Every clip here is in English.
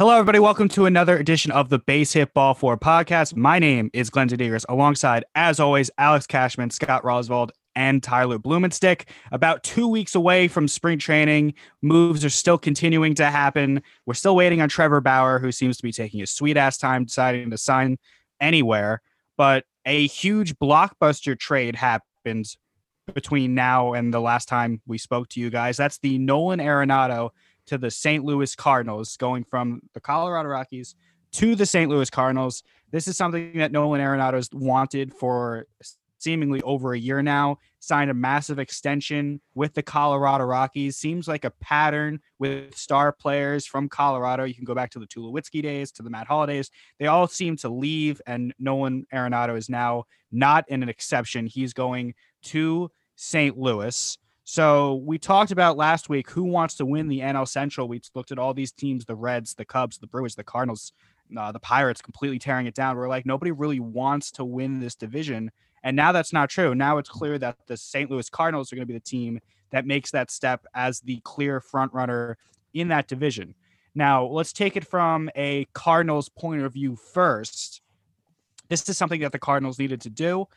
Hello, everybody. Welcome to another edition of the Base Hit Ball 4 podcast. My name is Glenn Zadiris, alongside, as always, Alex Cashman, Scott Roswald, and Tyler Blumenstick. About two weeks away from spring training, moves are still continuing to happen. We're still waiting on Trevor Bauer, who seems to be taking his sweet ass time deciding to sign anywhere. But a huge blockbuster trade happened between now and the last time we spoke to you guys. That's the Nolan Arenado to the St. Louis Cardinals, going from the Colorado Rockies to the St. Louis Cardinals. This is something that Nolan Arenado has wanted for seemingly over a year now. Signed a massive extension with the Colorado Rockies. Seems like a pattern with star players from Colorado. You can go back to the Tulowitzki days, to the Matt Hollidays. They all seem to leave, and Nolan Arenado is now not an exception. He's going to St. Louis. So we talked about last week who wants to win the NL Central. We looked at all these teams: the Reds, the Cubs, the Brewers, the Cardinals, uh, the Pirates, completely tearing it down. We're like nobody really wants to win this division, and now that's not true. Now it's clear that the St. Louis Cardinals are going to be the team that makes that step as the clear front runner in that division. Now let's take it from a Cardinals point of view first. This is something that the Cardinals needed to do.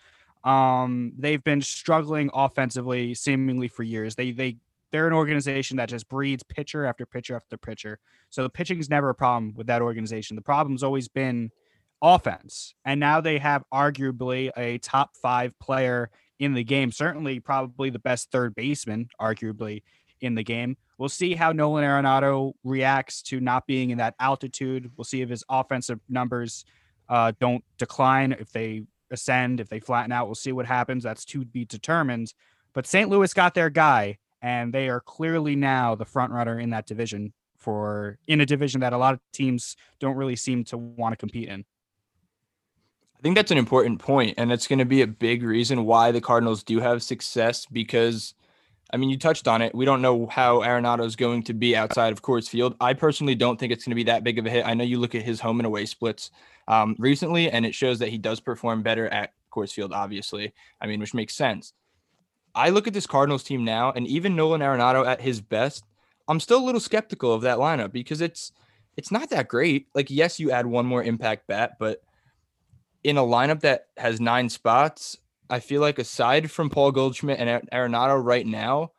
Um, they've been struggling offensively seemingly for years. They they they're an organization that just breeds pitcher after pitcher after pitcher. So the pitching is never a problem with that organization. The problem's always been offense. And now they have arguably a top five player in the game, certainly probably the best third baseman, arguably in the game. We'll see how Nolan Arenado reacts to not being in that altitude. We'll see if his offensive numbers uh, don't decline, if they ascend. If they flatten out, we'll see what happens. That's to be determined. But St. Louis got their guy, and they are clearly now the front runner in that division for in a division that a lot of teams don't really seem to want to compete in. I think that's an important point, and it's going to be a big reason why the Cardinals do have success because I mean, you touched on it. We don't know how Arenado is going to be outside of Coors Field. I personally don't think it's going to be that big of a hit. I know you look at his home and away splits um, recently, and it shows that he does perform better at Coors Field, obviously. I mean, which makes sense. I look at this Cardinals team now, and even Nolan Arenado at his best, I'm still a little skeptical of that lineup because it's it's not that great. Like, yes, you add one more impact bat, but in a lineup that has nine spots, I feel like aside from Paul Goldschmidt and Arenado right now,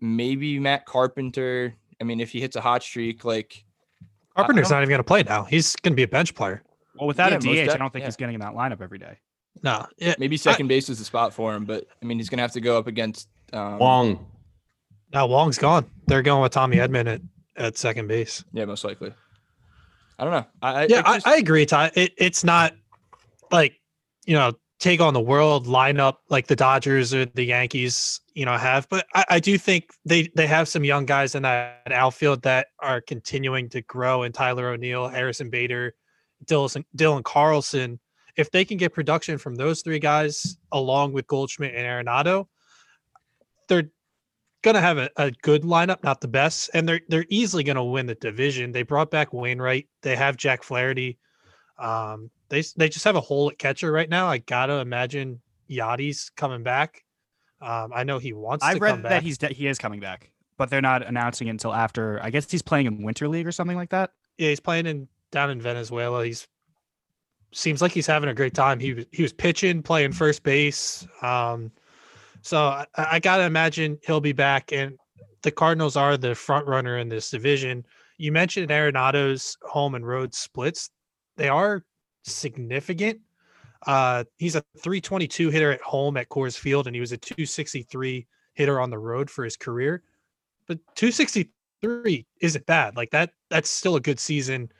maybe Matt Carpenter. I mean, if he hits a hot streak, like Carpenter's not even going to play now. He's going to be a bench player. Well, without yeah, a DH, I don't think yeah. he's getting in that lineup every day. No, it, maybe second I, base is the spot for him, but I mean, he's going to have to go up against um, Wong. Now Wong's gone. They're going with Tommy Edman at, at second base. Yeah, most likely. I don't know. I, yeah, I, just, I, agree, Ty. It, it's not like you know take on the world lineup like the Dodgers or the Yankees, you know, have. But I, I, do think they they have some young guys in that outfield that are continuing to grow. And Tyler O'Neill, Harrison Bader, Dylan Dylan Carlson. If they can get production from those three guys along with Goldschmidt and Arenado, they're gonna have a, a good lineup, not the best, and they're they're easily gonna win the division. They brought back Wainwright. They have Jack Flaherty. Um, they they just have a hole at catcher right now. I gotta imagine Yadi's coming back. Um, I know he wants. I've read that he's de- he is coming back, but they're not announcing it until after. I guess he's playing in Winter League or something like that. Yeah, he's playing in down in Venezuela. He's seems like he's having a great time. He was he was pitching, playing first base. Um, so I, I gotta imagine he'll be back. And the Cardinals are the front runner in this division. You mentioned Arenado's home and road splits. They are significant. Uh, he's a 322 hitter at home at Coors Field, and he was a 263 hitter on the road for his career. But 263 isn't bad. Like that, that's still a good season.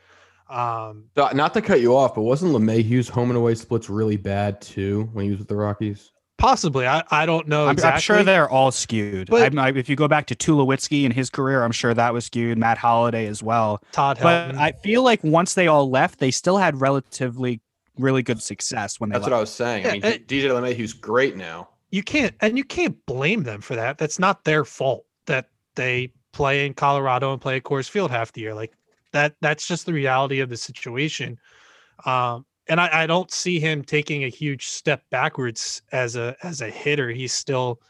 Um, not to cut you off, but wasn't LeMahieu's home and away splits really bad too when he was with the Rockies? Possibly. I, I don't know. I'm, exactly. I'm sure they're all skewed. But, I, if you go back to Tulowitzki and his career, I'm sure that was skewed. Matt Holliday as well. Todd Helton. But I feel like once they all left, they still had relatively really good success when they That's left. what I was saying. Yeah, I mean, DJ LeMahieu's great now. You can't and you can't blame them for that. That's not their fault that they play in Colorado and play at Coors Field half the year. Like that that's just the reality of the situation. Um, and I, I, don't see him taking a huge step backwards as a as a hitter. He's still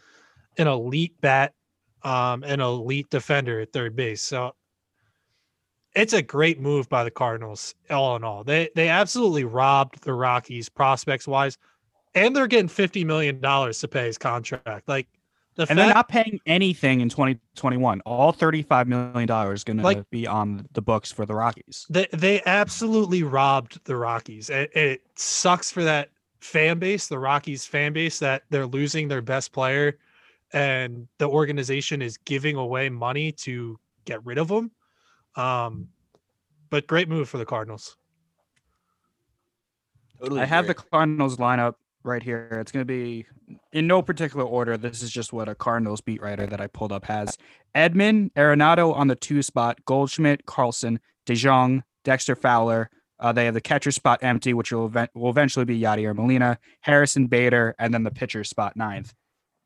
an elite bat, um, an elite defender at third base. So it's a great move by the Cardinals. All in all, they they absolutely robbed the Rockies prospects wise, and they're getting fifty million dollars to pay his contract. Like the and they're not paying anything in 2021. All 35 million dollars going to Like- be on the books for the Rockies. They they absolutely robbed the Rockies. It, it sucks for that fan base, the Rockies fan base, that they're losing their best player, and the organization is giving away money to get rid of them. Um, but great move for the Cardinals. Totally I have the. Cardinals lineup right here. It's going to be in no particular order. This is just what a Cardinals beat writer that I pulled up has. Edman Arenado on the two spot, Goldschmidt, Carlson, DeJong, Dexter Fowler. Uh, they have the catcher spot empty, which will, event- will eventually be Yadier Molina, Harrison Bader, and then the pitcher spot ninth.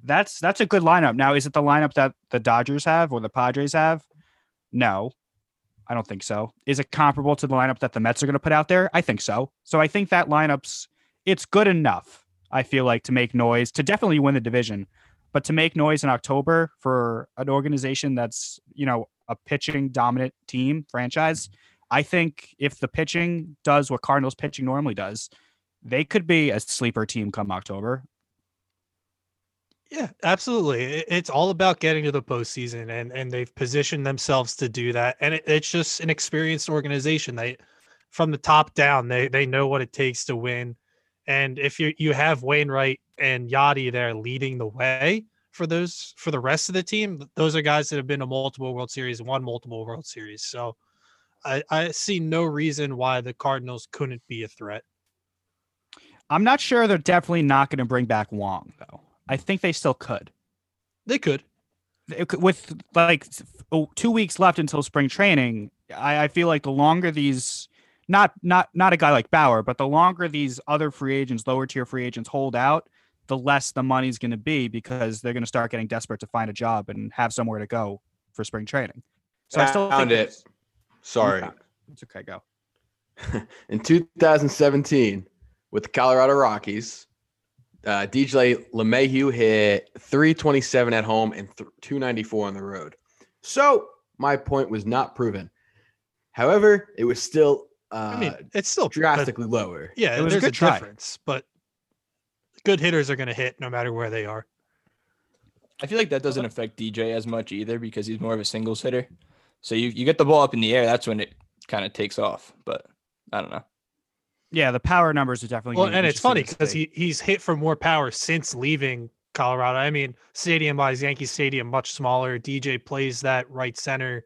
That's that's a good lineup. Now, is it the lineup that the Dodgers have or the Padres have? No, I don't think so. Is it comparable to the lineup that the Mets are going to put out there? I think so. So I think that lineup's it's good enough. I feel like to make noise to definitely win the division, but to make noise in October for an organization that's you know a pitching dominant team franchise. I think if the pitching does what Cardinals pitching normally does, they could be a sleeper team come October. Yeah, absolutely. It's all about getting to the postseason, and and they've positioned themselves to do that. And it, it's just an experienced organization. They, from the top down, they they know what it takes to win. And if you you have Wainwright and Yadi there leading the way for those for the rest of the team, those are guys that have been to multiple World Series, won multiple World Series. So, I I see no reason why the Cardinals couldn't be a threat. I'm not sure they're definitely not going to bring back Wong though. I think they still could. They could. could- with like oh, two weeks left until spring training, I, I feel like the longer these not not not a guy like Bauer, but the longer these other free agents, lower tier free agents hold out, the less the money's going to be because they're going to start getting desperate to find a job and have somewhere to go for spring training. So I still Found think it. it's- Sorry. It's okay. Go. In 2017, with the Colorado Rockies, uh, DJ LeMahieu hit 327 at home and th- 294 on the road. So my point was not proven. However, it was still uh, I mean, it's still a- drastically lower. Yeah, It was there's a, good try. difference, but good hitters are going to hit no matter where they are. I feel like that doesn't affect DJ as much either because he's more of a singles hitter. So you, you get the ball up in the air, that's when it kind of takes off. But I don't know. Yeah, the power numbers are definitely. Well, gonna and it's funny because he he's hit for more power since leaving Colorado. I mean, stadium wise, Yankee Stadium much smaller. DJ plays that right center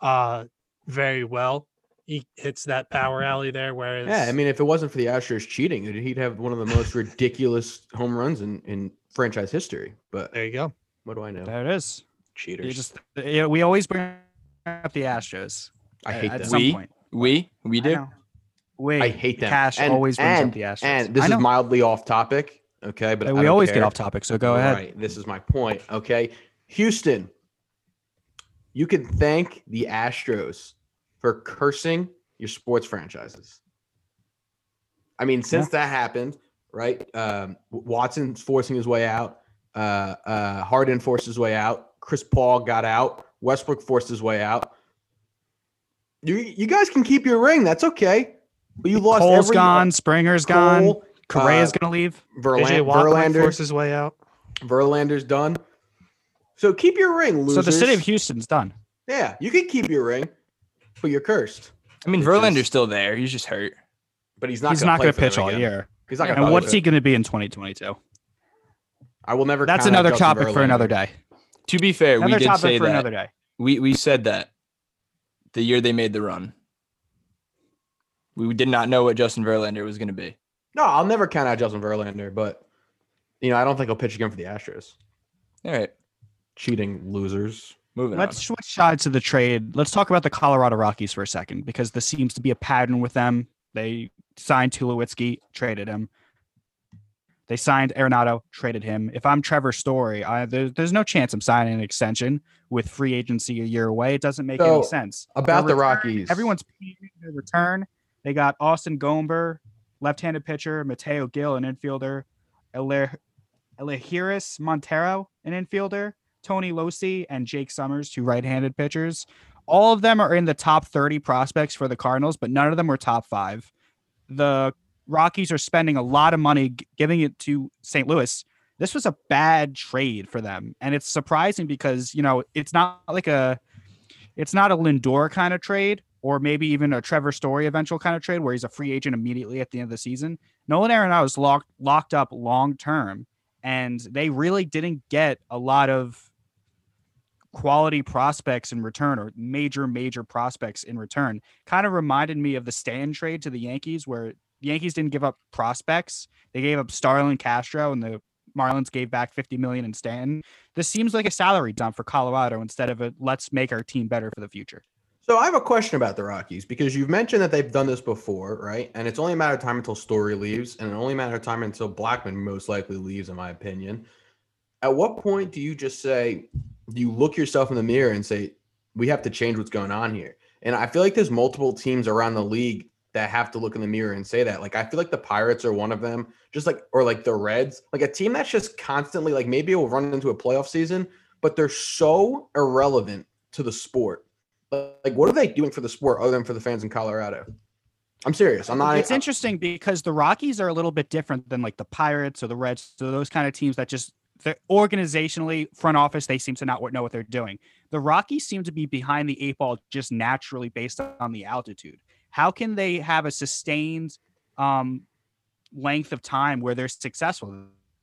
uh very well. He hits that power alley there, whereas Yeah, I mean, if it wasn't for the Astros cheating, he'd have one of the most ridiculous home runs in, in franchise history. But there you go. what do I know? there it is. Cheaters. You just yeah, we always bring up the Astros. I hate at them. We- point. We we do. know. We I hate them. Cash And- always brings and, up the Astros. And this is mildly off topic. Okay, but I we always care. get off topic, so go ahead. Right. This is my point. Okay. Houston, you can thank the Astros for cursing your sports franchises. I mean, since that happened, right? Um, Watson's forcing his way out. Uh, uh, Harden forced his way out. Chris Paul got out. Westbrook forced his way out. You, you guys can keep your ring. That's okay. But you lost Cole's every gone, Springer's gone, Correa's uh, gonna leave. Verlan- JJ Watt might Verlander, force his way out. Verlander's done. So keep your ring, losers. So the city of Houston's done. yeah, you can keep your ring, but you're cursed. I mean, It's Verlander's just- still there. He's just hurt. But he's not. He's gonna not going to pitch all again. year. He's not Yeah, going And what's he going to be in 2022? I will never. That's another Justin topic for another day. To be fair, Another we did topic say for that. another day. We we said that the year they made the run. We did not know what Justin Verlander was going to be. No, I'll never count out Justin Verlander, but you know I don't think he'll pitch again for the Astros. All right, Cheating losers. Moving Let's on. switch sides to the trade. Let's talk about the Colorado Rockies for a second because this seems to be a pattern with them. They signed Tulowitzki, traded him. They signed Arenado, traded him. If I'm Trevor Story, I, there, there's no chance I'm signing an extension with free agency a year away. It doesn't make So, any sense. About Their the return- Rockies, Everyone's paying their return. They got Austin Gomber, left-handed pitcher, Mateo Gil, an infielder, Ele- Elehuris Montero, an infielder, Tony Locey, and Jake Sommers, two right-handed pitchers. all of them are in the top 30 prospects for the Cardinals, but none of them were top five. The Rockies are spending a lot of money giving it to St. Louis. This was a bad trade for them. And it's surprising because, you know, it's not like a it's not a Lindor kind of trade or maybe even a Trevor Story eventual kind of trade where he's a free agent immediately at the end of the season. Nolan Arenado is locked locked up long term, and they really didn't get a lot of quality prospects in return or major major prospects in return. Kind of reminded me of the Stan trade to the Yankees where the Yankees didn't give up prospects. They gave up Starlin Castro and the Marlins gave back 50 million in Stanton. This seems like a salary dump for Colorado instead of a let's make our team better for the future. So I have a question about the Rockies because you've mentioned that they've done this before, right? And it's only a matter of time until Story leaves, and only a matter of time until Blackman most likely leaves, in my opinion. At what point do you just say, you look yourself in the mirror and say, we have to change what's going on here? And I feel like there's multiple teams around the league that have to look in the mirror and say that. Like I feel like the Pirates are one of them, just like or like the Reds, like a team that's just constantly like maybe it will run into a playoff season, but they're so irrelevant to the sport. Like what are they doing for the sport other than for the fans in Colorado? I'm serious. I'm not. It's interesting because the Rockies are a little bit different than like the Pirates or the Reds, so those kind of teams that just they're organizationally front office they seem to not know what they're doing. The Rockies seem to be behind the eight ball just naturally based on the altitude. How can they have a sustained um, length of time where they're successful?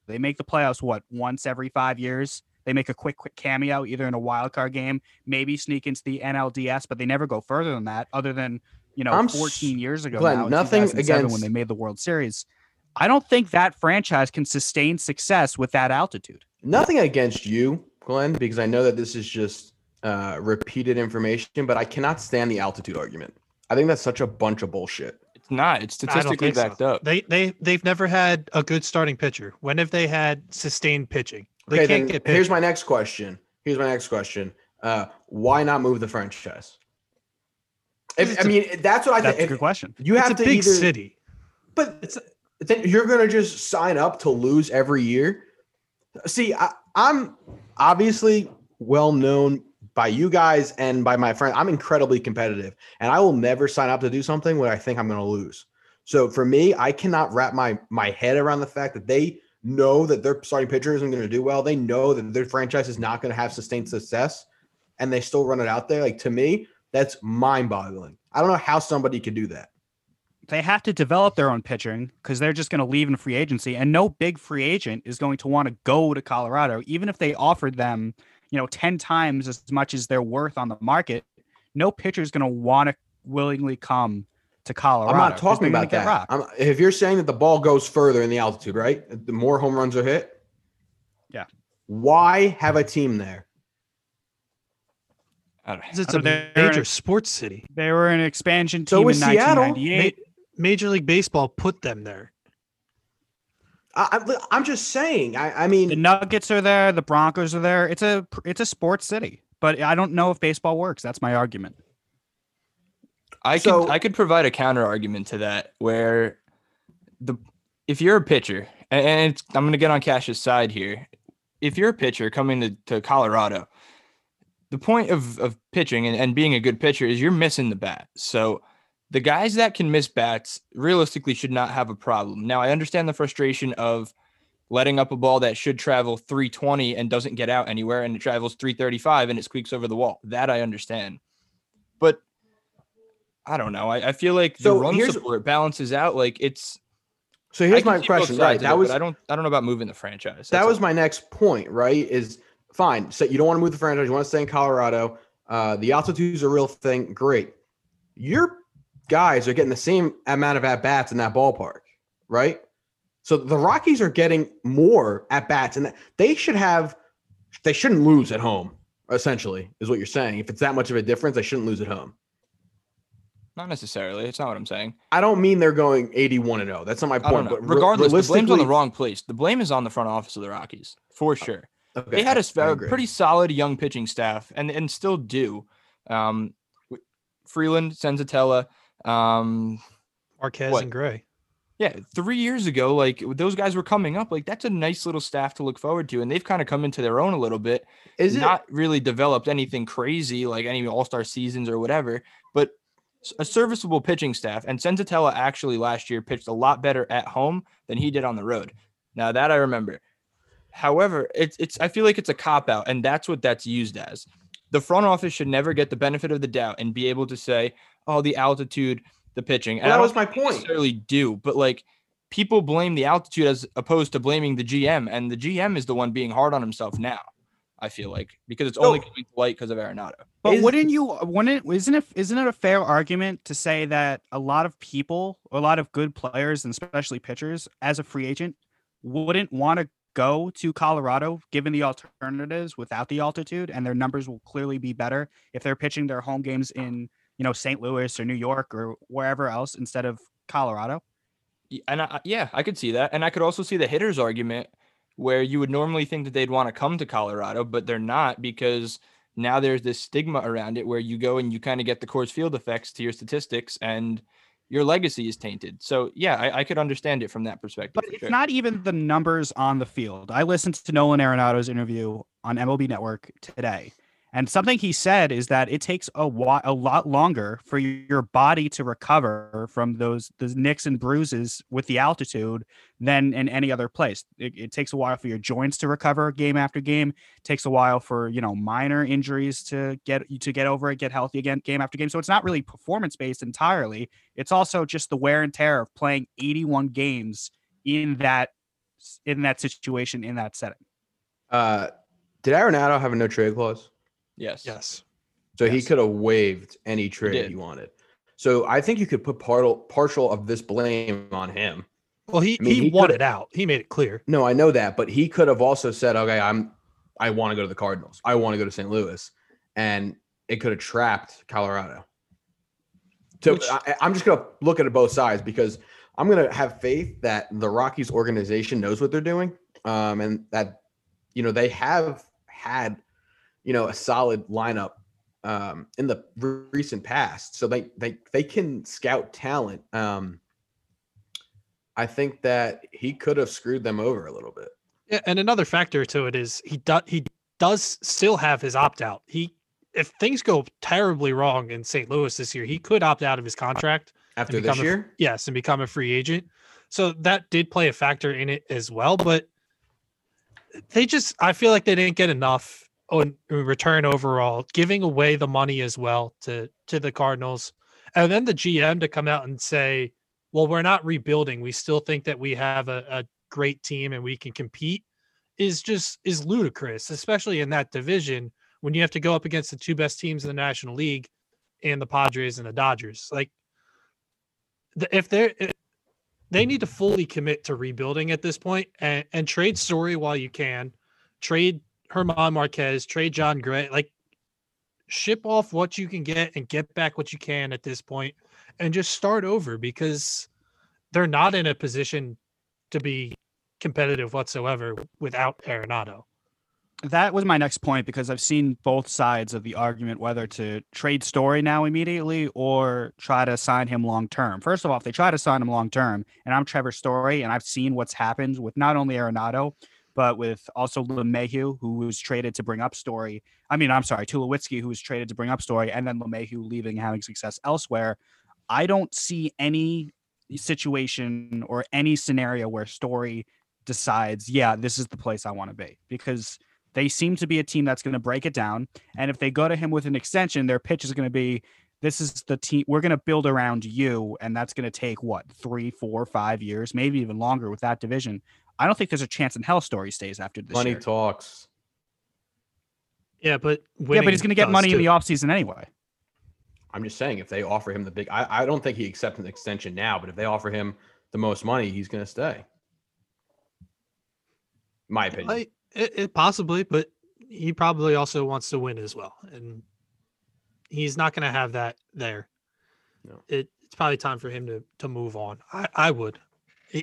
They make the playoffs what once every five years. They make a quick, quick cameo either in a wild card game, maybe sneak into the NLDS, but they never go further than that. Other than you know, I'm s- 14 years ago, Glenn, now, nothing 2007 against- when they made the World Series. I don't think that franchise can sustain success with that altitude. Nothing against you, Glenn, because I know that this is just uh, repeated information, but I cannot stand the altitude argument. I think that's such a bunch of bullshit. It's not. It's statistically think so. backed up. They they they've never had a good starting pitcher. When have they had sustained pitching? They Okay, can't then get here's my next question. Here's my next question. Uh, why not move the franchise? If, It's I a- mean, that's what I think. That's a good question. You It's have a to big either, city. but It's then you're gonna just sign up to lose every year. See, I, I'm obviously well known by you guys and by my friend. I'm incredibly competitive, and I will never sign up to do something where I think I'm gonna lose. So for me, I cannot wrap my my head around the fact that they know that their starting pitcher isn't going to do well. They know that their franchise is not going to have sustained success, and they still run it out there. Like to me, that's mind-boggling. I don't know how somebody could do that. They have to develop their own pitching because they're just going to leave in free agency, and no big free agent is going to want to go to Colorado, even if they offered them, you know, ten times as much as they're worth on the market. No pitcher is going to want to willingly come to Colorado. I'm not 'cause talking about that. I'm, if you're saying that the ball goes further in the altitude, right? The more home runs are hit. Yeah. Why have a team there? I don't, 'Cause it's I a don't know, they're in major sports city. They were an expansion team was in Seattle. 1998. Ma- Major League Baseball put them there. I, I, I'm just saying. I, I mean, The Nuggets are there. The Broncos are there. It's a it's a sports city, but I don't know if baseball works. That's my argument. I So- could I could provide a counter argument to that where the if you're a pitcher and, and it's, I'm going to get on Cash's side here. If you're a pitcher coming to, to Colorado, the point of, of pitching and, and being a good pitcher is you're missing the bat. So the guys that can miss bats realistically should not have a problem. Now I understand the frustration of letting up a ball that should travel 320 and doesn't get out anywhere and it travels 335 and it squeaks over the wall. That I understand. But I don't know. I, I feel like the So run here's- support balances out. Like it's. so here's my question. Right, that it, was I don't. I don't know about moving the franchise. that was all. my next point. Right? Is fine. So you don't want to move the franchise. You want to stay in Colorado. Uh, the altitude is a real thing. Great. Your guys are getting the same amount of at bats in that ballpark, right? So the Rockies are getting more at bats, and they should have. They shouldn't lose at home. Essentially, is what you're saying. If it's that much of a difference, they shouldn't lose at home. not necessarily. It's not what I'm saying. I don't mean they're going 81 and 0. That's not my point. But re- Regardless, the blame's on the wrong place. The blame is on the front office of the Rockies for sure. Okay, they had a, agree. pretty solid young pitching staff, and and still do. Um, Freeland, Senzatela, um, Marquez What? and Gray. Yeah, three years ago, like those guys were coming up. Like that's a nice little staff to look forward to, and they've kind of come into their own a little bit. Is it not really developed anything crazy like any All Star seasons or whatever, but a serviceable pitching staff. And Senzatela actually last year pitched a lot better at home than he did on the road. Now that I remember. However, it's it's I feel like it's a cop out, and that's what that's used as. The front office should never get the benefit of the doubt and be able to say, "Oh, the altitude, the pitching." And Well, I that don't was my point. necessarily do, but like people blame the altitude as opposed to blaming the GM, and the GM is the one being hard on himself now. I feel like because it's only No. coming to light because of Arenado. But Is- wouldn't you wouldn't isn't it isn't it a fair argument to say that a lot of people, a lot of good players and especially pitchers as a free agent wouldn't want to go to Colorado given the alternatives without the altitude and their numbers will clearly be better if they're pitching their home games in, you know, St. Louis or New York or wherever else instead of Colorado. And I, yeah, I could see that, and I could also see the hitters argument where you would normally think that they'd want to come to Colorado, but they're not because now there's this stigma around it where you go and you kind of get the Coors Field effects to your statistics and your legacy is tainted. So yeah, I, I could understand it from that perspective. But it's sure. not even the numbers on the field. I listened to Nolan Arenado's interview on MLB Network today, and something he said is that it takes a a lot longer for your body to recover from those those nicks and bruises with the altitude than in any other place. It, it takes a while for your joints to recover game after game. It takes a while for you know minor injuries to get to get over it, get healthy again game after game. So it's not really performance based entirely. It's also just the wear and tear of playing 81 games in that in that situation in that setting. Uh, did Arenado have a no trade clause? Yes. Yes. So he could have waived any trade did. he wanted. So I think you could put partial partial of this blame on him. Well, he I mean, he, he wanted out. He made it clear. No, I know that, but he could have also said, "Okay, I'm I want to go to the Cardinals. I want to go to St. Louis," and it could have trapped Colorado. So Which- I, I'm just gonna look at it both sides because I'm gonna have faith that the Rockies organization knows what they're doing, um, and that you know they have had you know a solid lineup um, in the re- recent past, so they they they can scout talent. Um, I think that he could have screwed them over a little bit. Yeah, and another factor to it is he does he does still have his opt out. He if things go terribly wrong in St. Louis this year, he could opt out of his contract. After this become a- year, Yes, and become a free agent. So that did play a factor in it as well. But they just I feel like they didn't get enough in uh, return overall, giving away the money as well to to the Cardinals. And then the GM to come out and say, well, we're not rebuilding. We still think that we have a, a great team and we can compete is just is ludicrous, especially in that division when you have to go up against the two best teams in the National League and the Padres and the Dodgers. Like if they're if- they need to fully commit to rebuilding at this point and, and trade story while you can trade German Marquez, trade Jon Gray, like ship off what you can get and get back what you can at this point and just start over because they're not in a position to be competitive whatsoever without Arenado. That was my next point because I've seen both sides of the argument whether to trade Story now immediately or try to sign him long term. First of all, if they try to sign him long term, and I'm Trevor Story, and I've seen what's happened with not only Arenado, but with also LeMahieu, who was traded to bring up Story. I mean, I'm sorry, Tulowitzki, who was traded to bring up Story, and then LeMahieu leaving having success elsewhere. I don't see any situation or any scenario where Story decides, yeah, this is the place I want to be because they seem to be a team that's going to break it down. And if they go to him with an extension, their pitch is going to be, this is the team we're going to build around you. And that's going to take what, three, four, five years, maybe even longer with that division. I don't think there's a chance in hell Story stays after this money year. talks. Yeah, but yeah, but he's going to get does money in too. the offseason anyway. I'm just saying, if they offer him the big, I, I don't think he accepts an extension now, but if they offer him the most money, he's going to stay. My opinion. I, it, it possibly, but he probably also wants to win as well, and he's not going to have that there. No. It, it's probably time for him to to move on. I, I would, He-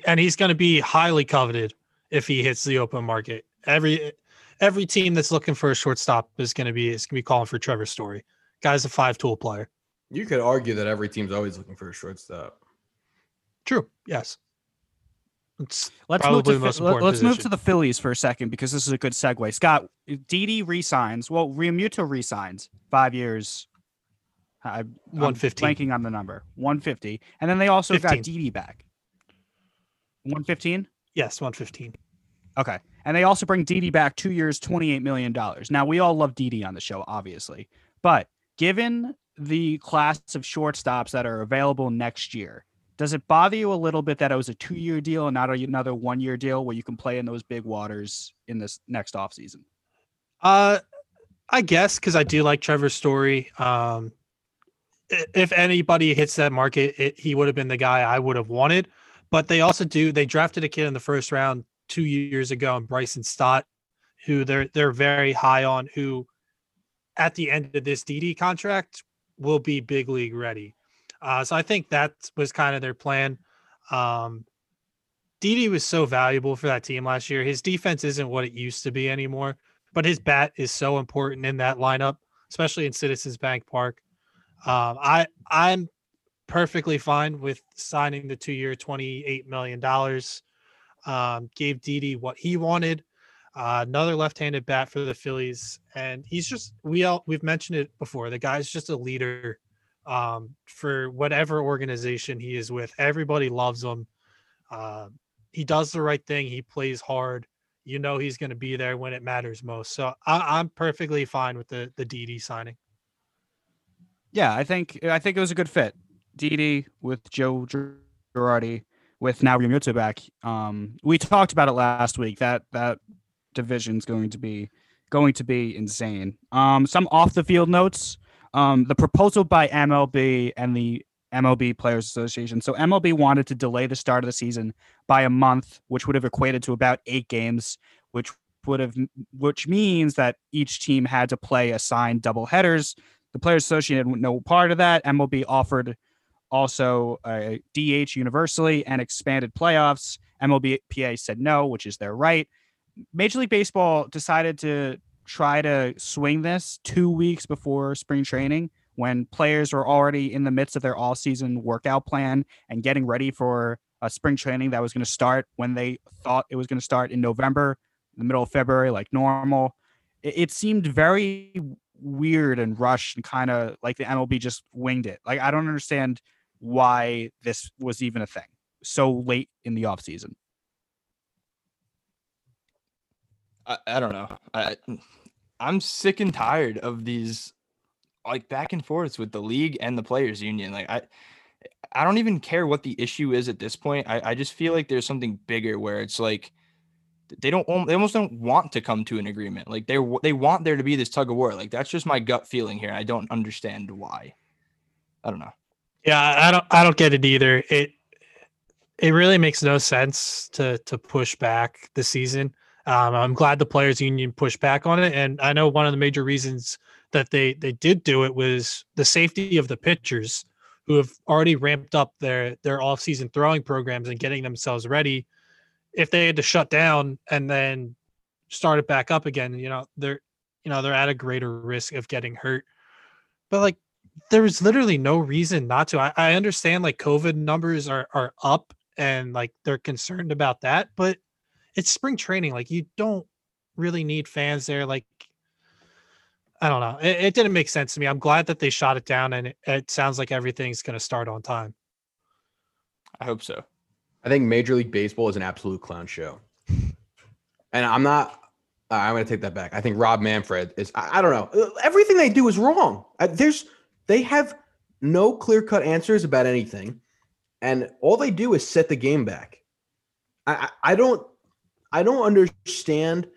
and he's going to be highly coveted if he hits the open market. Every every team that's looking for a shortstop is going to be is going to be calling for Trevor Story. Guy's a five tool player. you could argue that every team's always looking for a shortstop. True. Yes. It's Let's move to the most Phi- let- important let's move to the Phillies for a second because this is a good segue. Scott, Didi resigns. Well, Realmuto resigns five years. I, I'm 115. Blanking on the number, one fifty, and then they also got 15. Didi back. One fifteen. yes, 115. Okay. And they also bring Didi back two years, $28 million. Now, we all love Didi on the show, obviously. But given the class of shortstops that are available next year, does it bother you a little bit that it was a two year deal and not another one year deal where you can play in those big waters in this next offseason? Uh, I guess because I do like Trevor's story. Um, if anybody hits that market, it, he would have been the guy I would have wanted. But they also do. They drafted a kid in the first round two years ago, and Bryson Stott, who they're they're very high on. Who, at the end of this Didi contract, will be big league ready. Uh, so I think that was kind of their plan. Um, was so valuable for that team last year. His defense isn't what it used to be anymore but his bat is so important in that lineup, especially in Citizens Bank Park. Um, I I'm perfectly fine with signing the two-year, twenty-eight million dollars. Um, gave Didi what he wanted. Uh, another left-handed bat for the Phillies, and he's just we all we've mentioned it before. The guy's just a leader um, for whatever organization he is with. Everybody loves him. Uh, he does the right thing. He plays hard you know he's going to be there when it matters most. So I, I'm perfectly fine with the the Didi signing. Yeah, I think I think it was a good fit. Didi with Joe Girardi with now Realmuto back. Um, we talked about it last week. That that division's going to be going to be insane. Um, some off the field notes. Um, the proposal by MLB and the MLB Players Association. So MLB wanted to delay the start of the season by a month, which would have equated to about eight games, which would have which means that each team had to play assigned double headers. The Players Association had no part of that. MLB offered also uh, DH universally and expanded playoffs. MLBPA said no, which is their right. Major League Baseball decided to try to swing this two weeks before spring training when players were already in the midst of their all-season workout plan and getting ready for a spring training that was going to start when they thought it was going to start in November, in the middle of February, like normal. It, it seemed very weird and rushed and kind of like the MLB just winged it. Like I don't understand why this was even a thing so late in the offseason. I, I don't know. I I'm sick and tired of these like back and forths with the league and the players union. Like I I don't even care what the issue is at this point. I, I just feel like there's something bigger where it's like they don't they almost don't want to come to an agreement. Like they they want there to be this tug of war. Like that's just my gut feeling here. I don't understand why. I don't know. Yeah, I don't I don't get it either. It it really makes no sense to to push back the season. Um, I'm glad the players union pushed back on it, and I know one of the major reasons that they they did do it was the safety of the pitchers who have already ramped up their their off season throwing programs and getting themselves ready. If they had to shut down and then start it back up again, you know they're you know they're at a greater risk of getting hurt. But like there was literally no reason not to. I, I understand like COVID numbers are are up and like they're concerned about that, but it's spring training. Like you don't really need fans there. Like I don't know. It, it didn't make sense to me. I'm glad that they shot it down and it, it sounds like everything's gonna start on time. I hope so. I think Major League Baseball is an absolute clown show. And I'm not, uh, I'm going to take that back. I think Rob Manfred is, I, I don't know. Everything they do is wrong. Uh, there's, they have no clear cut answers about anything. And all they do is set the game back. I, I, don't, I don't understand.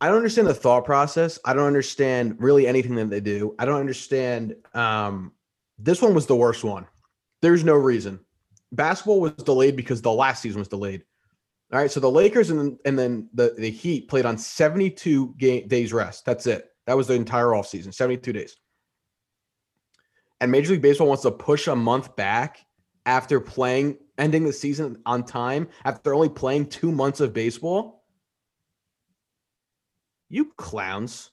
I don't understand the thought process. I don't understand really anything that they do. I don't understand. Um, this one was the worst one. There's no reason basketball was delayed because the last season was delayed. All right, so the Lakers and and then the the Heat played on 72 game, days rest. That's it. That was the entire offseason, 72 days. And Major League Baseball wants to push a month back after playing ending the season on time after only playing 2 months of baseball. You clowns.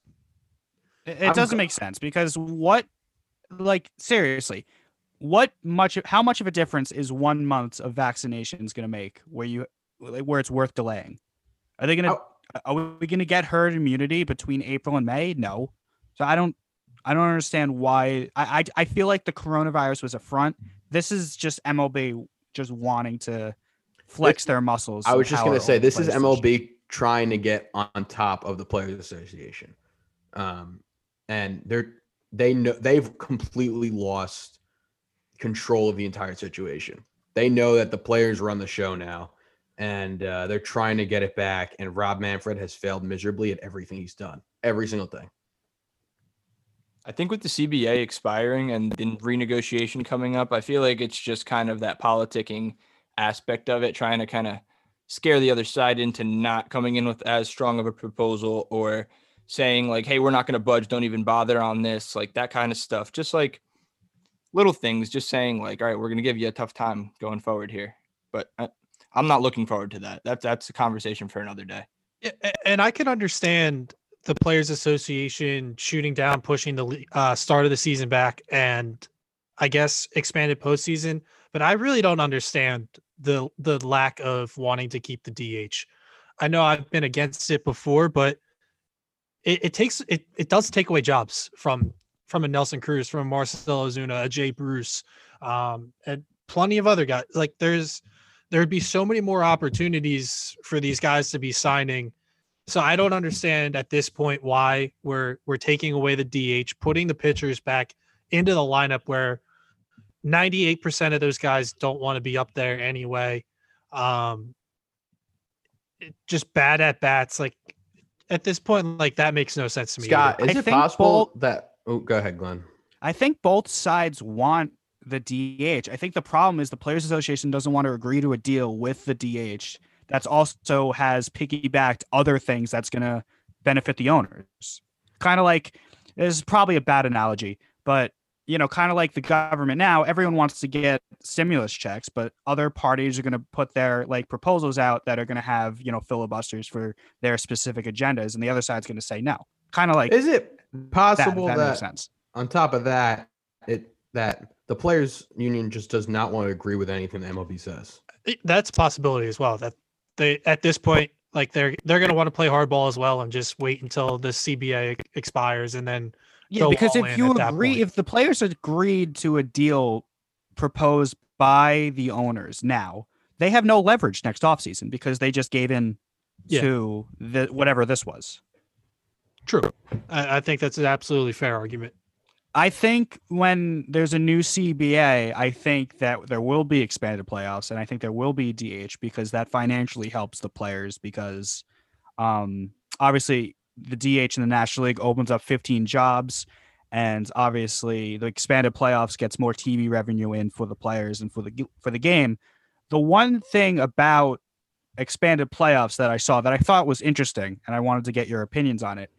It, doesn't make sense because what, like, seriously, what much how much of a difference is one month of vaccinations going to make where you like, where it's worth delaying? Are they going to Oh. are we going to get herd immunity between April and May? No. So I don't I don't understand why I I, I feel like the coronavirus was a front. This is just MLB just wanting to flex their muscles. I was just gonna say this is. MLB trying to get on top of the Players Association, um, and they're they know they've completely lost control of the entire situation. They know that the players run the show now, and uh, they're trying to get it back. And Rob Manfred has failed miserably at everything he's done, every single thing. I think with the CBA expiring and then renegotiation coming up, I feel like it's just kind of that politicking aspect of it, trying to kind of scare the other side into not coming in with as strong of a proposal or saying like, "Hey, we're not going to budge. Don't even bother on this." Like that kind of stuff. Just like little things. Just saying like, "All right, we're going to give you a tough time going forward here." But I, I'm not looking forward to that. That's that's a conversation for another day. Yeah, and I can understand the Players Association shooting down, pushing the uh, start of the season back, and I guess expanded postseason. But I really don't understand the the lack of wanting to keep the DH. I know I've been against it before, but it, it takes it it does take away jobs from from a Nelson Cruz, from a Marcell Ozuna, a Jay Bruce, um, and plenty of other guys. Like there's there'd be so many more opportunities for these guys to be signing. So I don't understand at this point why we're we're taking away the DH, putting the pitchers back into the lineup where 98% of those guys don't want to be up there anyway. Um just bad at bats like at this point like that makes no sense to me. Scott, either. is I it possible both- that? Oh, go ahead, Glenn. I think both sides want the DH. I think the problem is the Players Association doesn't want to agree to a deal with the DH that's also has piggybacked other things that's going to benefit the owners. Kind of like this is probably a bad analogy, but you know, kind of like the government now, everyone wants to get stimulus checks, but other parties are going to put their like proposals out that are going to have, you know, filibusters for their specific agendas and the other side's going to say no. Kind of like Is it possible if that that, makes sense. on top of that, it that the players union just does not want to agree with anything the MLB says? That's a possibility as well that they at this point like they're they're going to want to play hardball as well and just wait until the CBA expires and then Yeah, because if you agree, if the players agreed to a deal proposed by the owners now, they have no leverage next offseason because they just gave in Yeah. to the whatever this was. True. I, I think that's an absolutely fair argument. I think when there's a new CBA, I think that there will be expanded playoffs, and I think there will be DH because that financially helps the players. Because um, obviously, the DH in the National League opens up 15 jobs, and obviously, the expanded playoffs gets more TV revenue in for the players and for the for the game. The one thing about expanded playoffs that I saw that I thought was interesting, and I wanted to get your opinions on it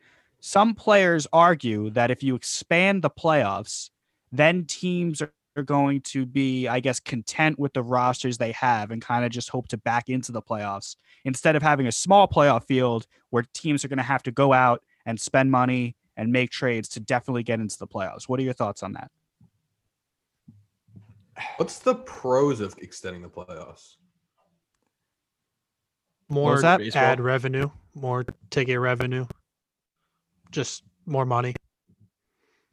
some players argue that if you expand the playoffs, then teams are are going to be, I guess, content with the rosters they have and kind of just hope to back into the playoffs instead of having a small playoff field where teams are going to have to go out and spend money and make trades to definitely get into the playoffs. What are your thoughts on that? What's the pros of extending the playoffs? More that? Baseball. ad revenue, more ticket revenue, just more money.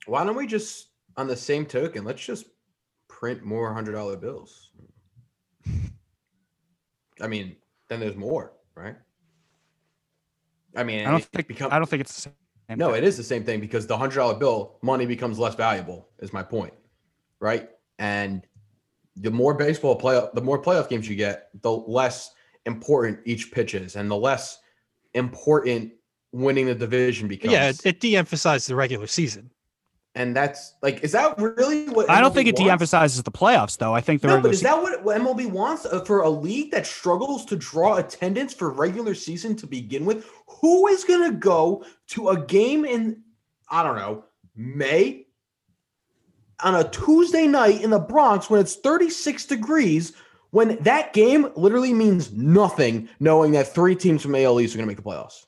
Why don't we just, on the same token, let's just print more hundred dollar bills? I mean, then there's more, right? I mean, I don't think become- I don't think it's the same. No, thing. it is the same thing because the hundred dollar bill money becomes less valuable. Is my point, right? And the more baseball playoff, the more playoff games you get, the less important each pitch is, and the less important winning the division becomes. yeah, it, it de-emphasizes the regular season. and that's like, is that really what? I don't MLB think it wants? de-emphasizes the playoffs, though. I think the No, regular but is se- that what, what MLB wants uh, for a league that struggles to draw attendance for regular season to begin with? Who is going to go to a game in, I don't know, May on a Tuesday night in the Bronx when it's 36 degrees? When that game literally means nothing, knowing that three teams from AL East are going to make the playoffs.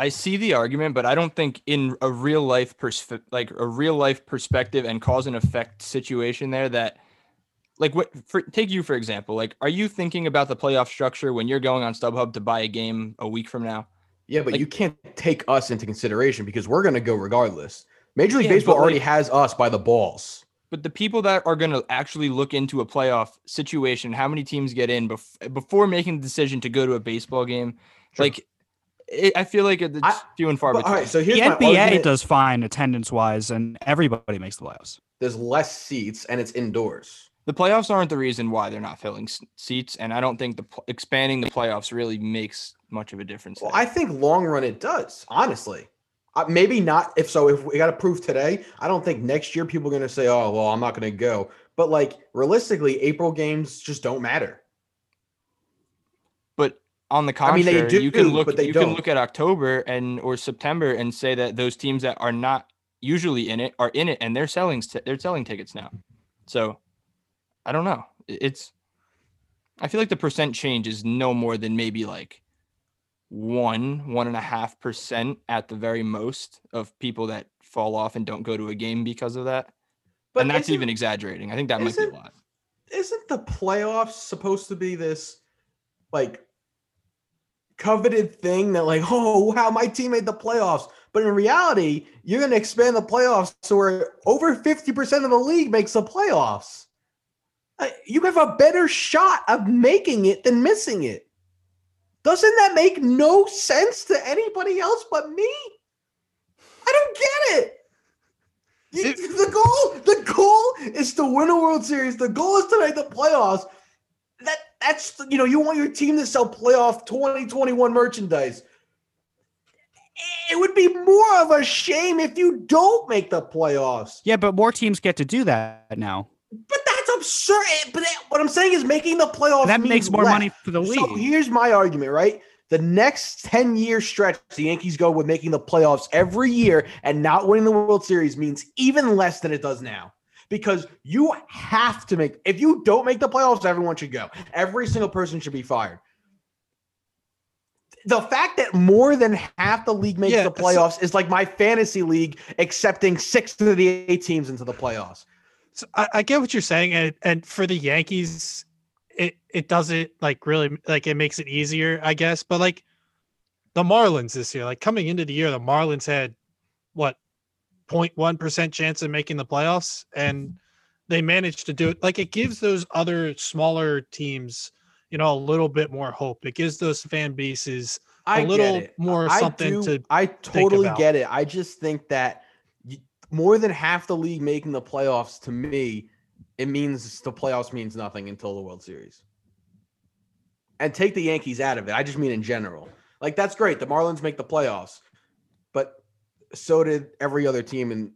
I see the argument, but I don't think in a real life persp- like a real life perspective and cause and effect situation there that like what for take you for example, like are you thinking about the playoff structure when you're going on StubHub to buy a game a week from now? Yeah, but Like- you can't take us into consideration because we're going to go regardless. Major League Yeah, Baseball already like- has us by the balls. But the people that are going to actually look into a playoff situation, how many teams get in bef- before making the decision to go to a baseball game, Sure. like it, I feel like it's I- few and far But, between. right, so here's the my NBA argument. does fine attendance wise, and everybody makes the playoffs. There's less seats and it's indoors. the playoffs aren't the reason why they're not filling s- seats, and I don't think the pl- expanding the playoffs really makes much of a difference. Well, there. I think long run it does, honestly. Uh, maybe not. If so, if we got to prove today, I don't think next year people are going to say, "Oh, well, I'm not going to go." But like realistically, April games just don't matter. On the I mean, contrary, they you can do, look but they you can don't. look at October and or September and say that those teams that are not usually in it are in it, and they're selling they're selling tickets now. So I don't know. It's I feel like the percent change is no more than maybe like one one and a half percent at the very most of people that fall off and don't go to a game because of that. But and that's even exaggerating. I think that might be a lot. isn't the playoffs supposed to be this like coveted thing that like oh wow my team made the playoffs. But in reality you're going to expand the playoffs so where over 50% of the league makes the playoffs. Uh, you have a better shot of making it than missing it. Doesn't that make no sense to anybody else but me? I don't get it. You- It- the goal, the goal is to win a World Series. The goal is to make the playoffs. That that's you know you want your team to sell playoff 2021 merchandise. It would be more of a shame if you don't make the playoffs. Yeah, but more teams get to do that now. But that's absurd. Eh, but what I'm saying is making the playoffs that makes more less. money for the league. So here's my argument, right? The next 10 year stretch, the Yankees go with making the playoffs every year and not winning the World Series means even less than it does now. Because you have to make, if you don't make the playoffs, everyone should go. Every single person should be fired. The fact that more than half the league makes Yeah, the so- playoffs is like my fantasy league accepting six of the eight teams into the playoffs. So I, I get what you're saying, and and for the Yankees, it it doesn't like really like it makes it easier, I guess. But like the Marlins this year, like coming into the year, the Marlins had what 0.1 percent chance of making the playoffs, and mm-hmm. they managed to do it. Like it gives those other smaller teams, you know, a little bit more hope. It gives those fan bases I a little get it. more I something do- to I totally get it. I just think that more than half the league making the playoffs to me, it means the playoffs means nothing until the World Series. And take the Yankees out of it. I just mean in general. Like that's great. The Marlins make the playoffs, but so did every other team in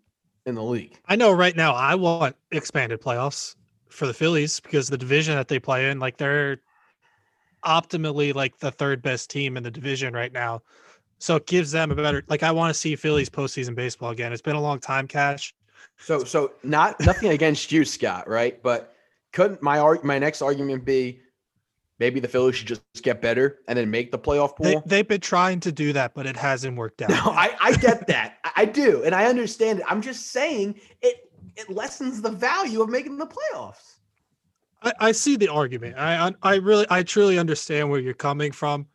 in the league. I know right now I want expanded playoffs for the Phillies because the division that they play in, like they're optimally like the third best team in the division right now. So it gives them a better like I want to see Phillies postseason baseball again. It's been a long time, Cash. So so not nothing against you, Scott, right? But couldn't my arg- my next argument be maybe the Phillies should just get better and then make the playoff pool? They they've been trying to do that, but it hasn't worked out. No, I, I get that. I- do, and I understand it. I'm just saying it it lessens the value of making the playoffs. I, I see the argument. I I- I really I truly understand where you're coming from.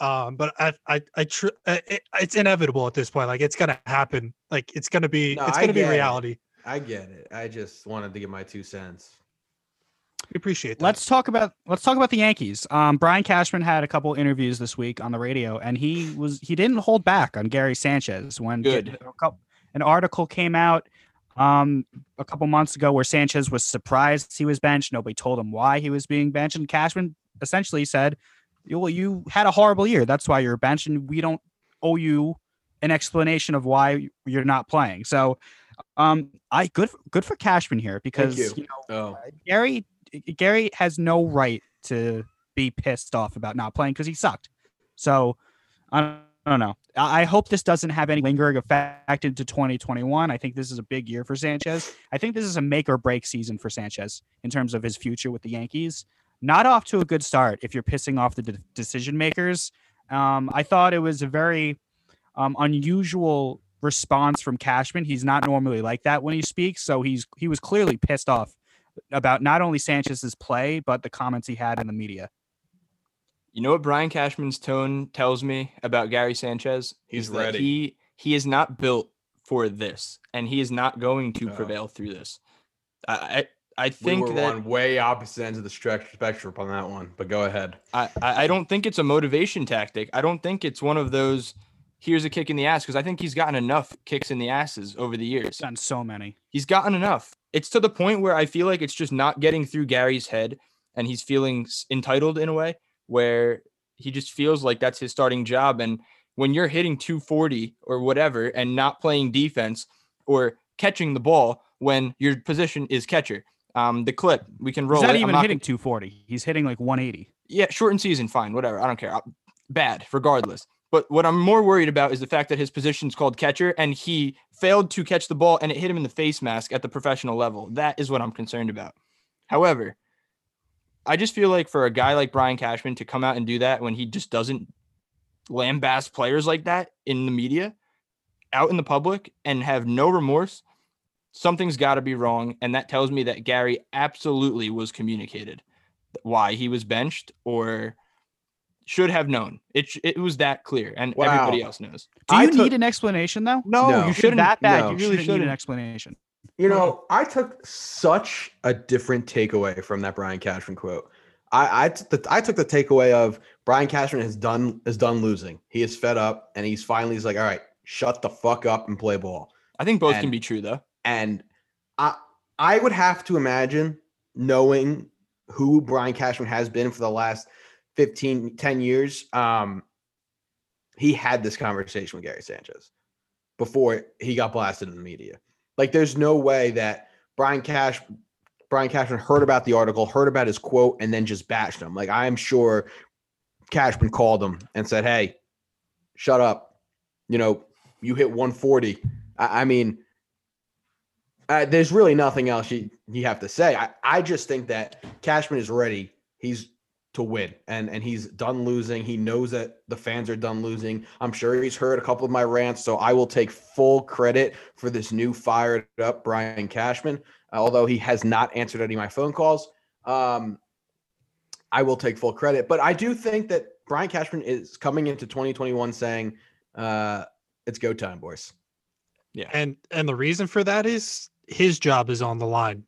Um, but I I I tr- it, it's inevitable at this point. Like it's gonna happen. Like it's gonna be No, it's gonna be get it. reality. I get it. I just wanted to give my two cents. We appreciate that. Let's talk about let's talk about the Yankees. Um, Brian Cashman had a couple interviews this week on the radio, and he was he didn't hold back on Gary Sanchez when Good. a couple, an article came out um a couple months ago where Sanchez was surprised he was benched. Nobody told him why he was being benched, and Cashman essentially said, "Well, you had a horrible year. That's why you're benched, and we don't owe you an explanation of why you're not playing." So, um, I good good for Cashman here because you. you know Oh, Gary Gary has no right to be pissed off about not playing because he sucked. So I don't, I don't know. I I hope this doesn't have any lingering effect into 2021. I think this is a big year for Sanchez. I think this is a make or break season for Sanchez in terms of his future with the Yankees. Not off to a good start if you're pissing off the de- decision makers. Um, I thought it was a very um, unusual response from Cashman. He's not normally like that when he speaks, so he's he was clearly pissed off about not only Sanchez's play but the comments he had in the media. You know what Brian Cashman's tone tells me about Gary Sanchez? He's Is that ready. He he is not built for this, and he is not going to No. prevail through this. I I, I We think were that on way opposite ends of the spectrum on that one, but go ahead. I, I I don't think it's a motivation tactic. I don't think it's one of those here's a kick in the ass because I think he's gotten enough kicks in the asses over the years. He's done so many. He's gotten enough. It's to the point where I feel like it's just not getting through Gary's head and he's feeling entitled in a way where he just feels like that's his starting job and when you're hitting 240 or whatever and not playing defense or catching the ball when your position is catcher. Um, the clip we can roll. He's not it. Even not hitting 240. He's hitting like 180. yeah, shortened season, fine, whatever. I don't care. Uh, Bad, regardless. But what I'm more worried about is the fact that his position is called catcher and he failed to catch the ball and it hit him in the face mask at the professional level. That is what I'm concerned about. However, I just feel like for a guy like Brian Cashman to come out and do that when he just doesn't lambaste players like that in the media, out in the public, and have no remorse, something's got to be wrong. And that tells me that Gary absolutely was communicated why he was benched or should have known. It it was that clear, and everybody else knows. Do I you took- need an explanation though? No, No. you shouldn't. that bad. no. you really Shouldn't need need an explanation. You know, I took such a different takeaway from that Brian Cashman quote. I I took the I took the takeaway of Brian Cashman has done is done losing. He is fed up, and he's finally he's like, all right, shut the fuck up and play ball. I think both can be true though. And I I would have to imagine knowing who Brian Cashman has been for the last 15, 10 years. Um, he had this conversation with Gary Sanchez before he got blasted in the media. Like, there's no way that Brian Cash Brian Cashman heard about the article, heard about his quote, and then just bashed him. Like, I am sure Cashman called him and said, Hey, shut up. You know, you hit 140. I, I mean, uh, there's really nothing else you, you have to say. I, I just think that Cashman is ready. He's to win and and he's done losing. He knows that the fans are done losing. I'm sure he's heard a couple of my rants, so I will take full credit for this new fired up Brian Cashman. Although he has not answered any of my phone calls, um, I will take full credit. But I do think that Brian Cashman is coming into 2021 saying, uh, "It's go time, boys." Yeah. And and the reason for that is his job is on the line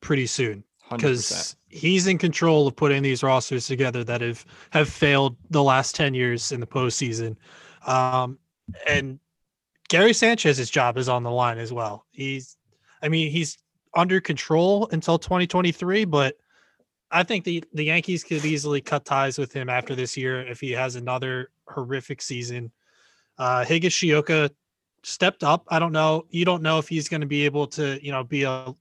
pretty soon 100%. Because he's in control of putting these rosters together that have have failed the last 10 years in the postseason. Um, and Gary Sanchez's job is on the line as well. He's, I mean, he's under control until 2023, but I think the, the Yankees could easily cut ties with him after this year if he has another horrific season. Uh, Higashioka stepped up. I don't know. You don't know if he's going to be able to, you know, be a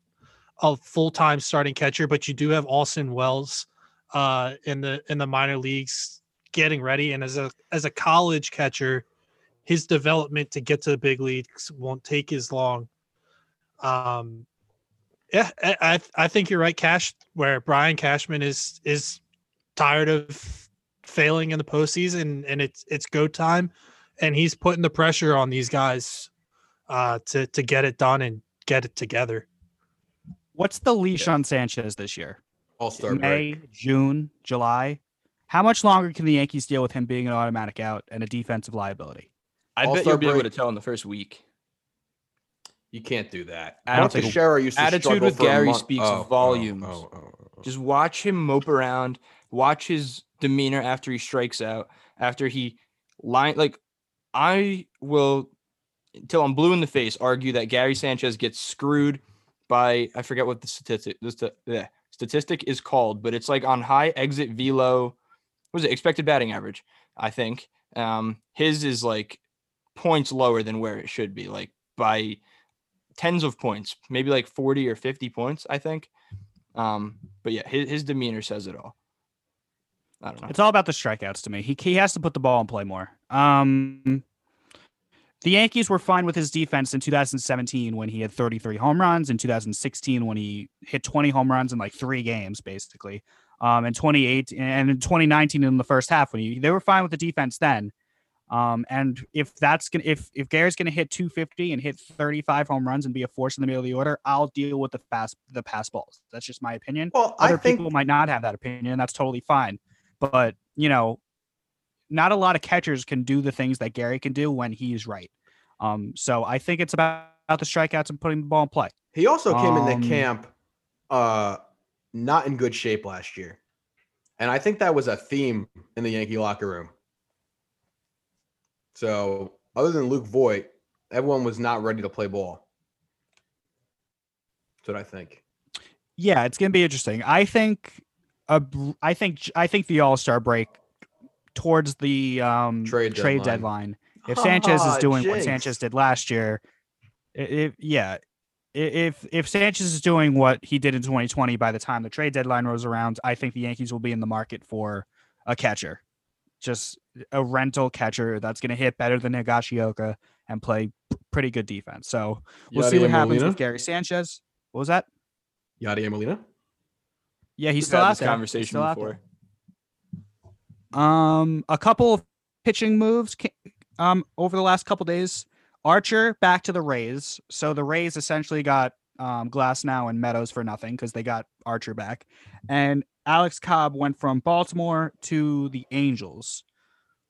a full time starting catcher, but you do have Austin Wells uh, in the in the minor leagues getting ready. And as a as a college catcher, his development to get to the big leagues won't take as long. Um, yeah, I I, think you're right, Cash. Where Brian Cashman is is tired of failing in the postseason, and it's it's go time, and he's putting the pressure on these guys uh, to to get it done and get it together. What's the leash on Sanchez this year? All star May, June, July. How much longer can the Yankees deal with him being an automatic out and a defensive liability? I bet All-Star you'll be able to tell in the first week. You can't do that. I don't Mark think- Teixeira used to Attitude struggle with for a Gary month- speaks Oh, oh, volumes. oh, oh, oh. Just watch him mope around. Watch his demeanor after he strikes out. After he line like, I will until I'm blue in the face argue that Gary Sanchez gets screwed by I forget what the statistic the statistic is called, but it's like on high exit velo. What was it expected batting average? I think um, his is like points lower than where it should be, like by tens of points, maybe like 40 or 50 points, I think. Um, but yeah, his, his demeanor says it all. I don't know. It's all about the strikeouts to me. He he has to put the ball in play more. Um, the Yankees were fine with his defense in 2017 when he had 33 home runs. In 2016 when he hit 20 home runs in like three games, basically. Um, in 28 and in 2019 in the first half when he they were fine with the defense then. Um, and if that's gonna if if Gary's gonna hit 250 and hit 35 home runs and be a force in the middle of the order, I'll deal with the fast the pass balls. That's just my opinion. Well, Other I think people might not have that opinion. That's totally fine. But you know, not a lot of catchers can do the things that Gary can do when he's right. Um, so I think it's about, about the strikeouts and putting the ball in play. he also came Um, into camp uh not in good shape last year. And I think that was a theme in the Yankee locker room. So other than Luke Voit, everyone was not ready to play ball. That's what I think. Yeah, it's gonna be interesting. I think a I think I think the All Star break towards the um, Trade trade deadline. deadline. If Sanchez is Ah, doing what. Sanchez did last year, if yeah, if if Sanchez is doing what he did in 2020 by the time the trade deadline rolls around, I think the Yankees will be in the market for a catcher, just a rental catcher that's going to hit better than Higashioka and play pretty good defense. So we'll see what happens Molina? with Gary Sanchez. What was that? Yadier Molina. Yeah, he's We've still had out this there. He's conversation still out there. before. Um, a couple of pitching moves um over the last couple days. Archer back to the Rays. So the Rays essentially got um Glasnow and Meadows for nothing because they got Archer back. And Alex Cobb went from Baltimore to the Angels.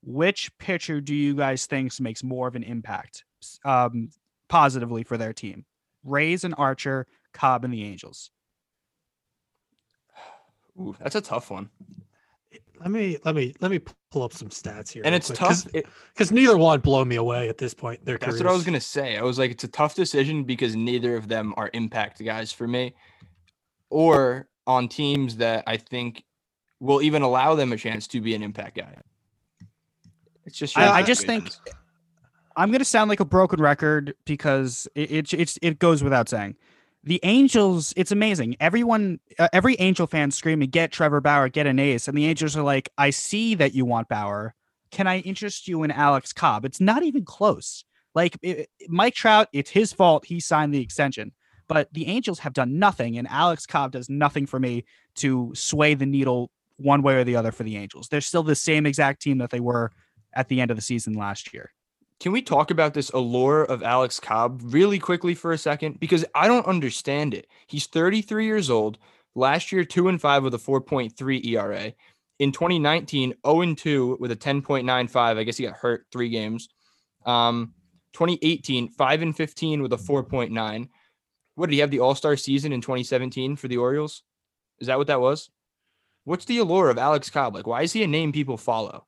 Which pitcher do you guys think makes more of an impact um positively for their team? Rays and Archer, Cobb and the Angels. Ooh, that's a tough one. Let me let me let me pull up some stats here. And it's tough. it- because neither one blow me away at this point. Their That's what I was gonna say. I was like, it's a tough decision because neither of them are impact guys for me, or on teams that I think will even allow them a chance to be an impact guy. It's just. I- I just think- I'm gonna sound like a broken record because it, it it's it goes without saying. The Angels, it's amazing. Everyone, uh, every Angel fan screaming, "Get Trevor Bauer, get an ace!" And the Angels are like, "I see that you want Bauer. Can I interest you in Alex Cobb?" It's not even close. Like it, Mike Trout, it's his fault he signed the extension, but the Angels have done nothing, and Alex Cobb does nothing for me to sway the needle one way or the other for the Angels. They're still the same exact team that they were at the end of the season last year. Can we talk about this allure of Alex Cobb really quickly for a second? Because I don't understand it. He's 33 years old. Last year, 2 and 5 with a 4.3 ERA. In 2019, 0 and 2 with a 10.95. I guess he got hurt three games. Um, 2018, 5 and 15 with a 4.9. What did he have the All Star season in 2017 for the Orioles? Is that what that was? What's the allure of Alex Cobb? Like, why is he a name people follow?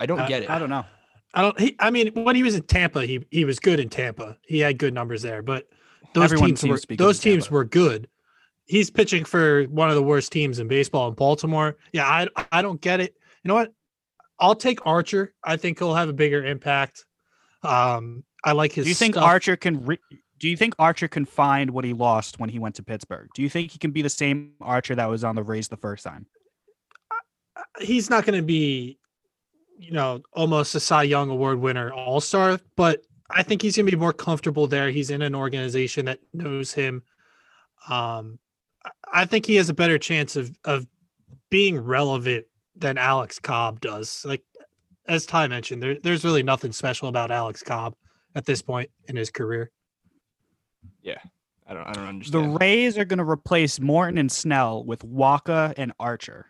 I don't I- get it. I don't know. I don't. He, I mean, when he was in Tampa, he he was good in Tampa. He had good numbers there, but those Everyone teams were good those teams were good. He's pitching for one of the worst teams in baseball in Baltimore. Yeah, I I don't get it. You know what? I'll take Archer. I think he'll have a bigger impact. Um, I like his. Do you think stuff. Archer can? Re- do you think Archer can find what he lost when he went to Pittsburgh? Do you think he can be the same Archer that was on the Rays the first time? he's not going to be, you know, almost a Cy Young Award winner, All Star, but I think he's going to be more comfortable there. He's in an organization that knows him. Um, I- I think he has a better chance of of being relevant than Alex Cobb does. Like as Ty mentioned, there, there's really nothing special about Alex Cobb at this point in his career. Yeah. I don't. I don't understand. The. Rays are going to replace Morton and Snell with Wacha and Archer.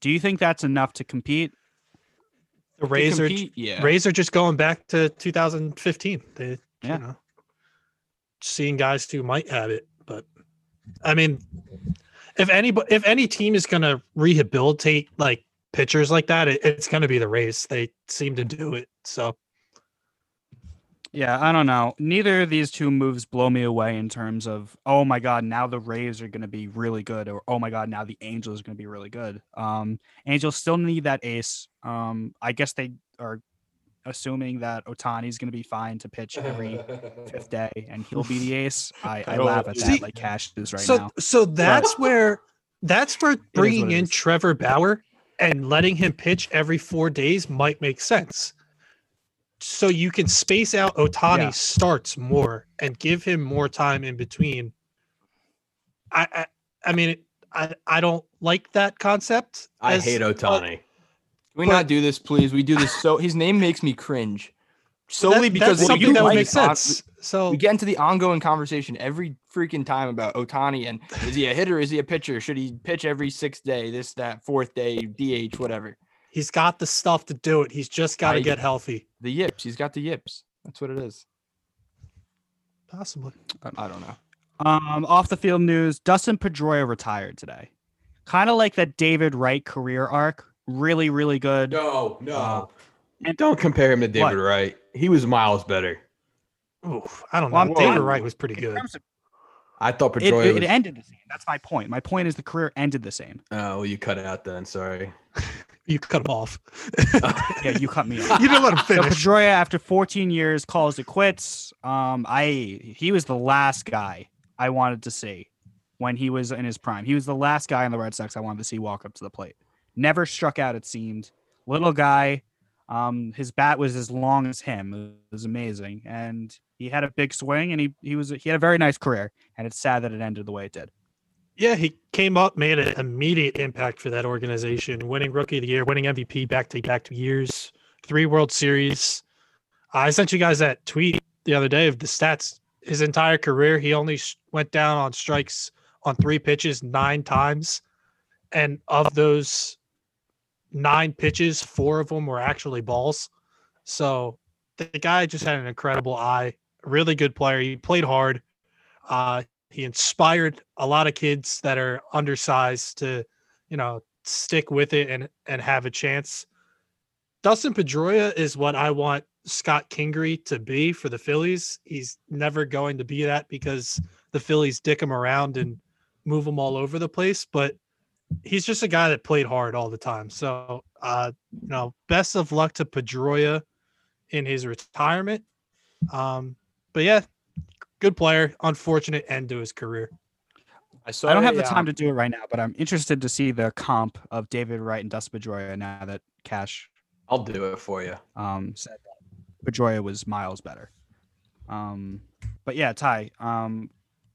Do you think that's enough to compete? The Rays are yeah. Rays are just going back to 2015. They, Yeah. you know, seeing guys who might have it, but I mean, if any, if any team is going to rehabilitate like pitchers like that, it, it's going to be the Rays. They seem to do it. So Yeah, I don't know. Neither of these two moves blow me away in terms of, oh my god, now the Rays are going to be really good, or oh my god, now the Angels are going to be really good. Um, Angels still need that ace. Um, I guess they are assuming that Ohtani's going to be fine to pitch every fifth day, and he'll be the ace. I, I laugh at see, that like Cash is right so now. so that's where that's where bringing in is. Trevor Bauer and letting him pitch every four days might make sense. So you can space out Ohtani Yeah. starts more and give him more time in between. I I, I mean I I don't like that concept. I as- hate Ohtani. Can we But- not do this, please? We do this so his name makes me cringe. Solely That- because that's something do that would like make on- sense. So We get into the ongoing conversation every freaking time about Ohtani and is he a hitter? Is he a pitcher? Should he pitch every sixth day? This, that, fourth day, DH, whatever. He's got the stuff to do it. He's just got to get healthy. The yips. He's got the yips. That's what it is. Possibly. I don't know. Um, off the field news: Dustin Pedroia retired today. Kind of like that David Wright career arc. Really, really good. No, no. Uh, and don't compare him to David What? Wright. He was miles better. Oof, I don't know. Well, David Wright was pretty good. of- I thought It, Pedroia it, was. it ended the same. That's my point. My point is the career ended the same. oh, well, you cut it out then. Sorry. You cut him off. Yeah, you cut me off. you didn't let him So finish. Pedroia, after 14 years, calls it quits. Um, I he was the last guy I wanted to see when he was in his prime. He was the last guy on the Red Sox I wanted to see walk up to the plate. Never struck out. It seemed little guy. Um, his bat was as long as him. It was amazing, and he had a big swing, and he he was he had a very nice career. And it's sad that it ended the way it did. Yeah, he came up, made an immediate impact for that organization, winning Rookie of the Year, winning MVP back to back to years, three World Series. I sent you guys that tweet the other day of the stats. His entire career, he only went down on strikes on three pitches nine times, and of those nine pitches, four of them were actually balls. So the guy just had an incredible eye, really good player. He played hard. Uh, he inspired a lot of kids that are undersized to, you know, stick with it and and have a chance. Dustin Pedroia is what I want Scott Kingery to be for the Phillies. He's never going to be that because the Phillies dick him around and move him all over the place, but he's just a guy that played hard all the time. So, uh, you know, best of luck to Pedroia in his retirement. Um, but yeah, good player. Unfortunate end to his career. I saw. I don't have the time um, to do it right now, but I'm interested to see the comp of David Wright and Dustin Pedroia now that Cash I'll do it for you. um, said that Pedroia was miles better. Um, but yeah, Ty, um,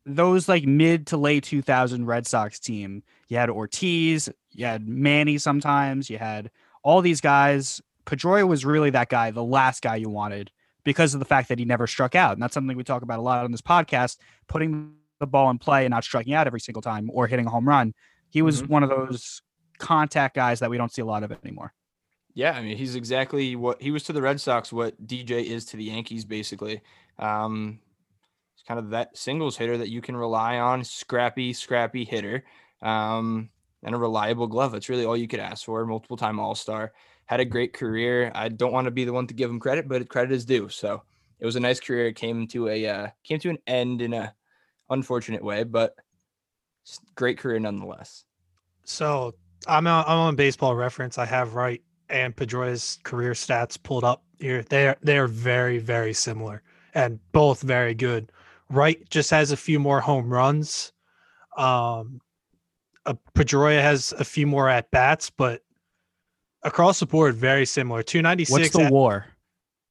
those like mid to late 2000 Red Sox team, you had Ortiz, you had Manny sometimes, you had all these guys. Pedroia was really that guy, the last guy you wanted because of the fact that he never struck out. And that's something we talk about a lot on this podcast, putting the ball in play and not striking out every single time or hitting a home run. He was Mhm. one of those contact guys that we don't see a lot of anymore. Yeah, I mean, he's exactly what he was to the Red Sox, what DJ is to the Yankees, basically. Um, it's kind of that singles hitter that you can rely on, scrappy, scrappy hitter, um, and a reliable glove. That's really all you could ask for. Multiple time All Star, had a great career. I don't want to be the one to give him credit, but credit is due. So it was a nice career. It came to a uh, came to an end in a unfortunate way, but great career nonetheless. So I'm on, I'm on baseball reference. I have Wright and Pedroia's career stats pulled up here. They are they are very very similar and both very good. Wright just has a few more home runs. Um, uh, Pedroia has a few more at bats, but across the board very similar. Two ninety What's six. the war?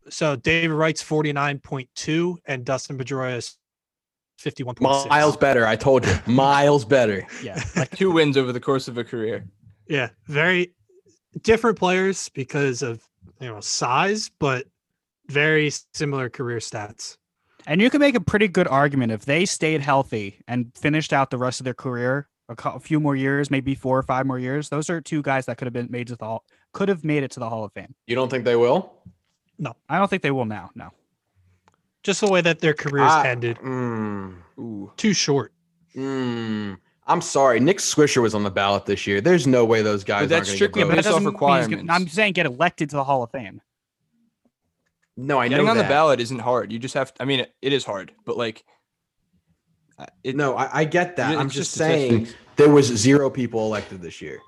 So David Wright's forty nine point two and Dustin Pedroia's fifty one point six. Miles better. I told you. Miles better. Yeah. Like two wins over the course of a career. Yeah, very different players because of you know size, but very similar career stats. And you can make a pretty good argument if they stayed healthy and finished out the rest of their career a, few more years, maybe four or five more years. Those are two guys that could have been made to the hall, could have made it to the Hall of Fame. You don't think they will? No, I don't think they will now. No. Just the way that their careers I- ended. Mm, Too short. mm. I'm sorry. Nick Swisher was on the ballot this year. There's no way those guys. that's aren't strictly Yeah, but that based off doesn't mean gonna- requirements. I'm saying get elected to the Hall of Fame. No, I know Getting on that. the ballot isn't hard. You just have. To, I mean, it, it is hard, but like, uh, it, No, I, I get that. I'm just saying there was zero people elected this year.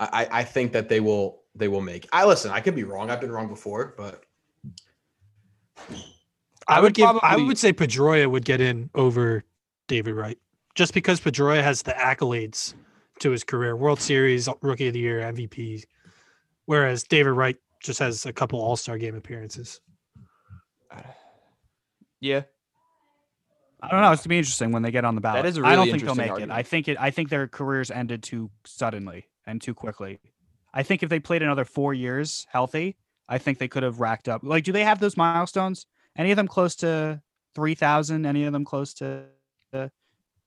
I, I, I think that they will they will make. I listen. I could be wrong. I've been wrong before, but I, I would would give. I would say Pedroia would get in over David Wright, just because Pedroia has the accolades to his career: World Series, Rookie of the Year, MVP, whereas David Wright just has a couple All Star Game appearances. yeah, I don't know. It's gonna be interesting when they get on the ballot. is a I don't think they'll interesting make it. I think it. I think their careers ended too suddenly and too quickly. I think if they played another four years healthy, I think they could have racked up. Like, do they have those milestones? Any of them close to three thousand? Any of them close to uh,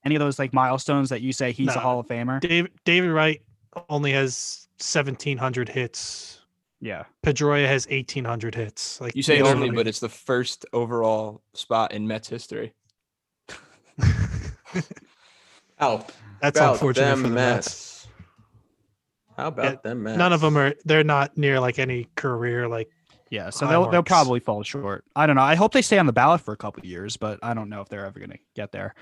any of those like milestones that you say he's a Hall of Famer? David David Wright only has seventeen hundred hits. Yeah. Pedroia has eighteen hundred hits. Like You say these only, but it's the first overall spot in Mets history. How that's about unfortunate them for the Mets. Mets? How about Yeah, them Mets? None of them are. They're not near like any career. Like Yeah, so they'll they'll probably fall short. I don't know. I hope they stay on the ballot for a couple of years, but I don't know if they're ever going to get there.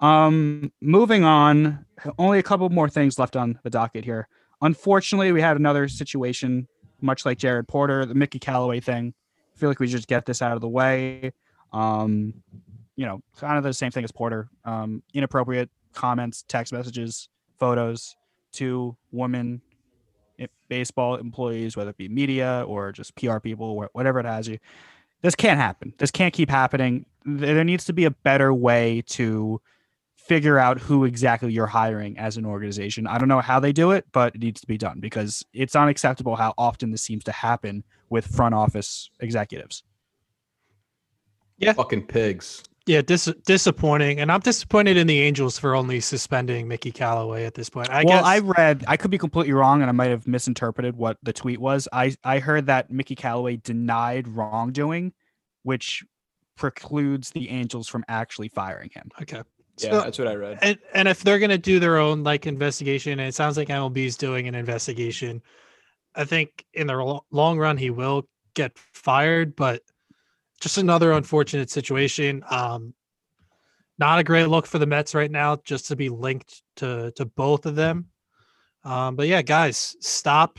Um, moving on, only a couple more things left on the docket here. Unfortunately, we had another situation, much like Jared Porter, the Mickey Callaway thing. I feel like we just get this out of the way. Um, you know, kind of the same thing as Porter. Um, inappropriate comments, text messages, photos to women i- baseball employees, whether it be media or just PR people, whatever it has you. This can't happen. This can't keep happening. There there needs to be a better way to figure out who exactly you're hiring as an organization. I don't know how they do it, but it needs to be done because it's unacceptable how often this seems to happen with front office executives. Yeah. Fucking pigs. Yeah, dis- disappointing. And I'm disappointed in the Angels for only suspending Mickey Callaway at this point. I well, guess I read, I could be completely wrong, and I might have misinterpreted what the tweet was. I I heard that Mickey Callaway denied wrongdoing, which precludes the Angels from actually firing him. okay. Yeah, that's what I read. and and if they're gonna do their own like investigation, and it sounds like MLB is doing an investigation, I think in the lo- long run he will get fired. But just another unfortunate situation. Um, not a great look for the Mets right now, just to be linked to to both of them. Um, but yeah, guys, stop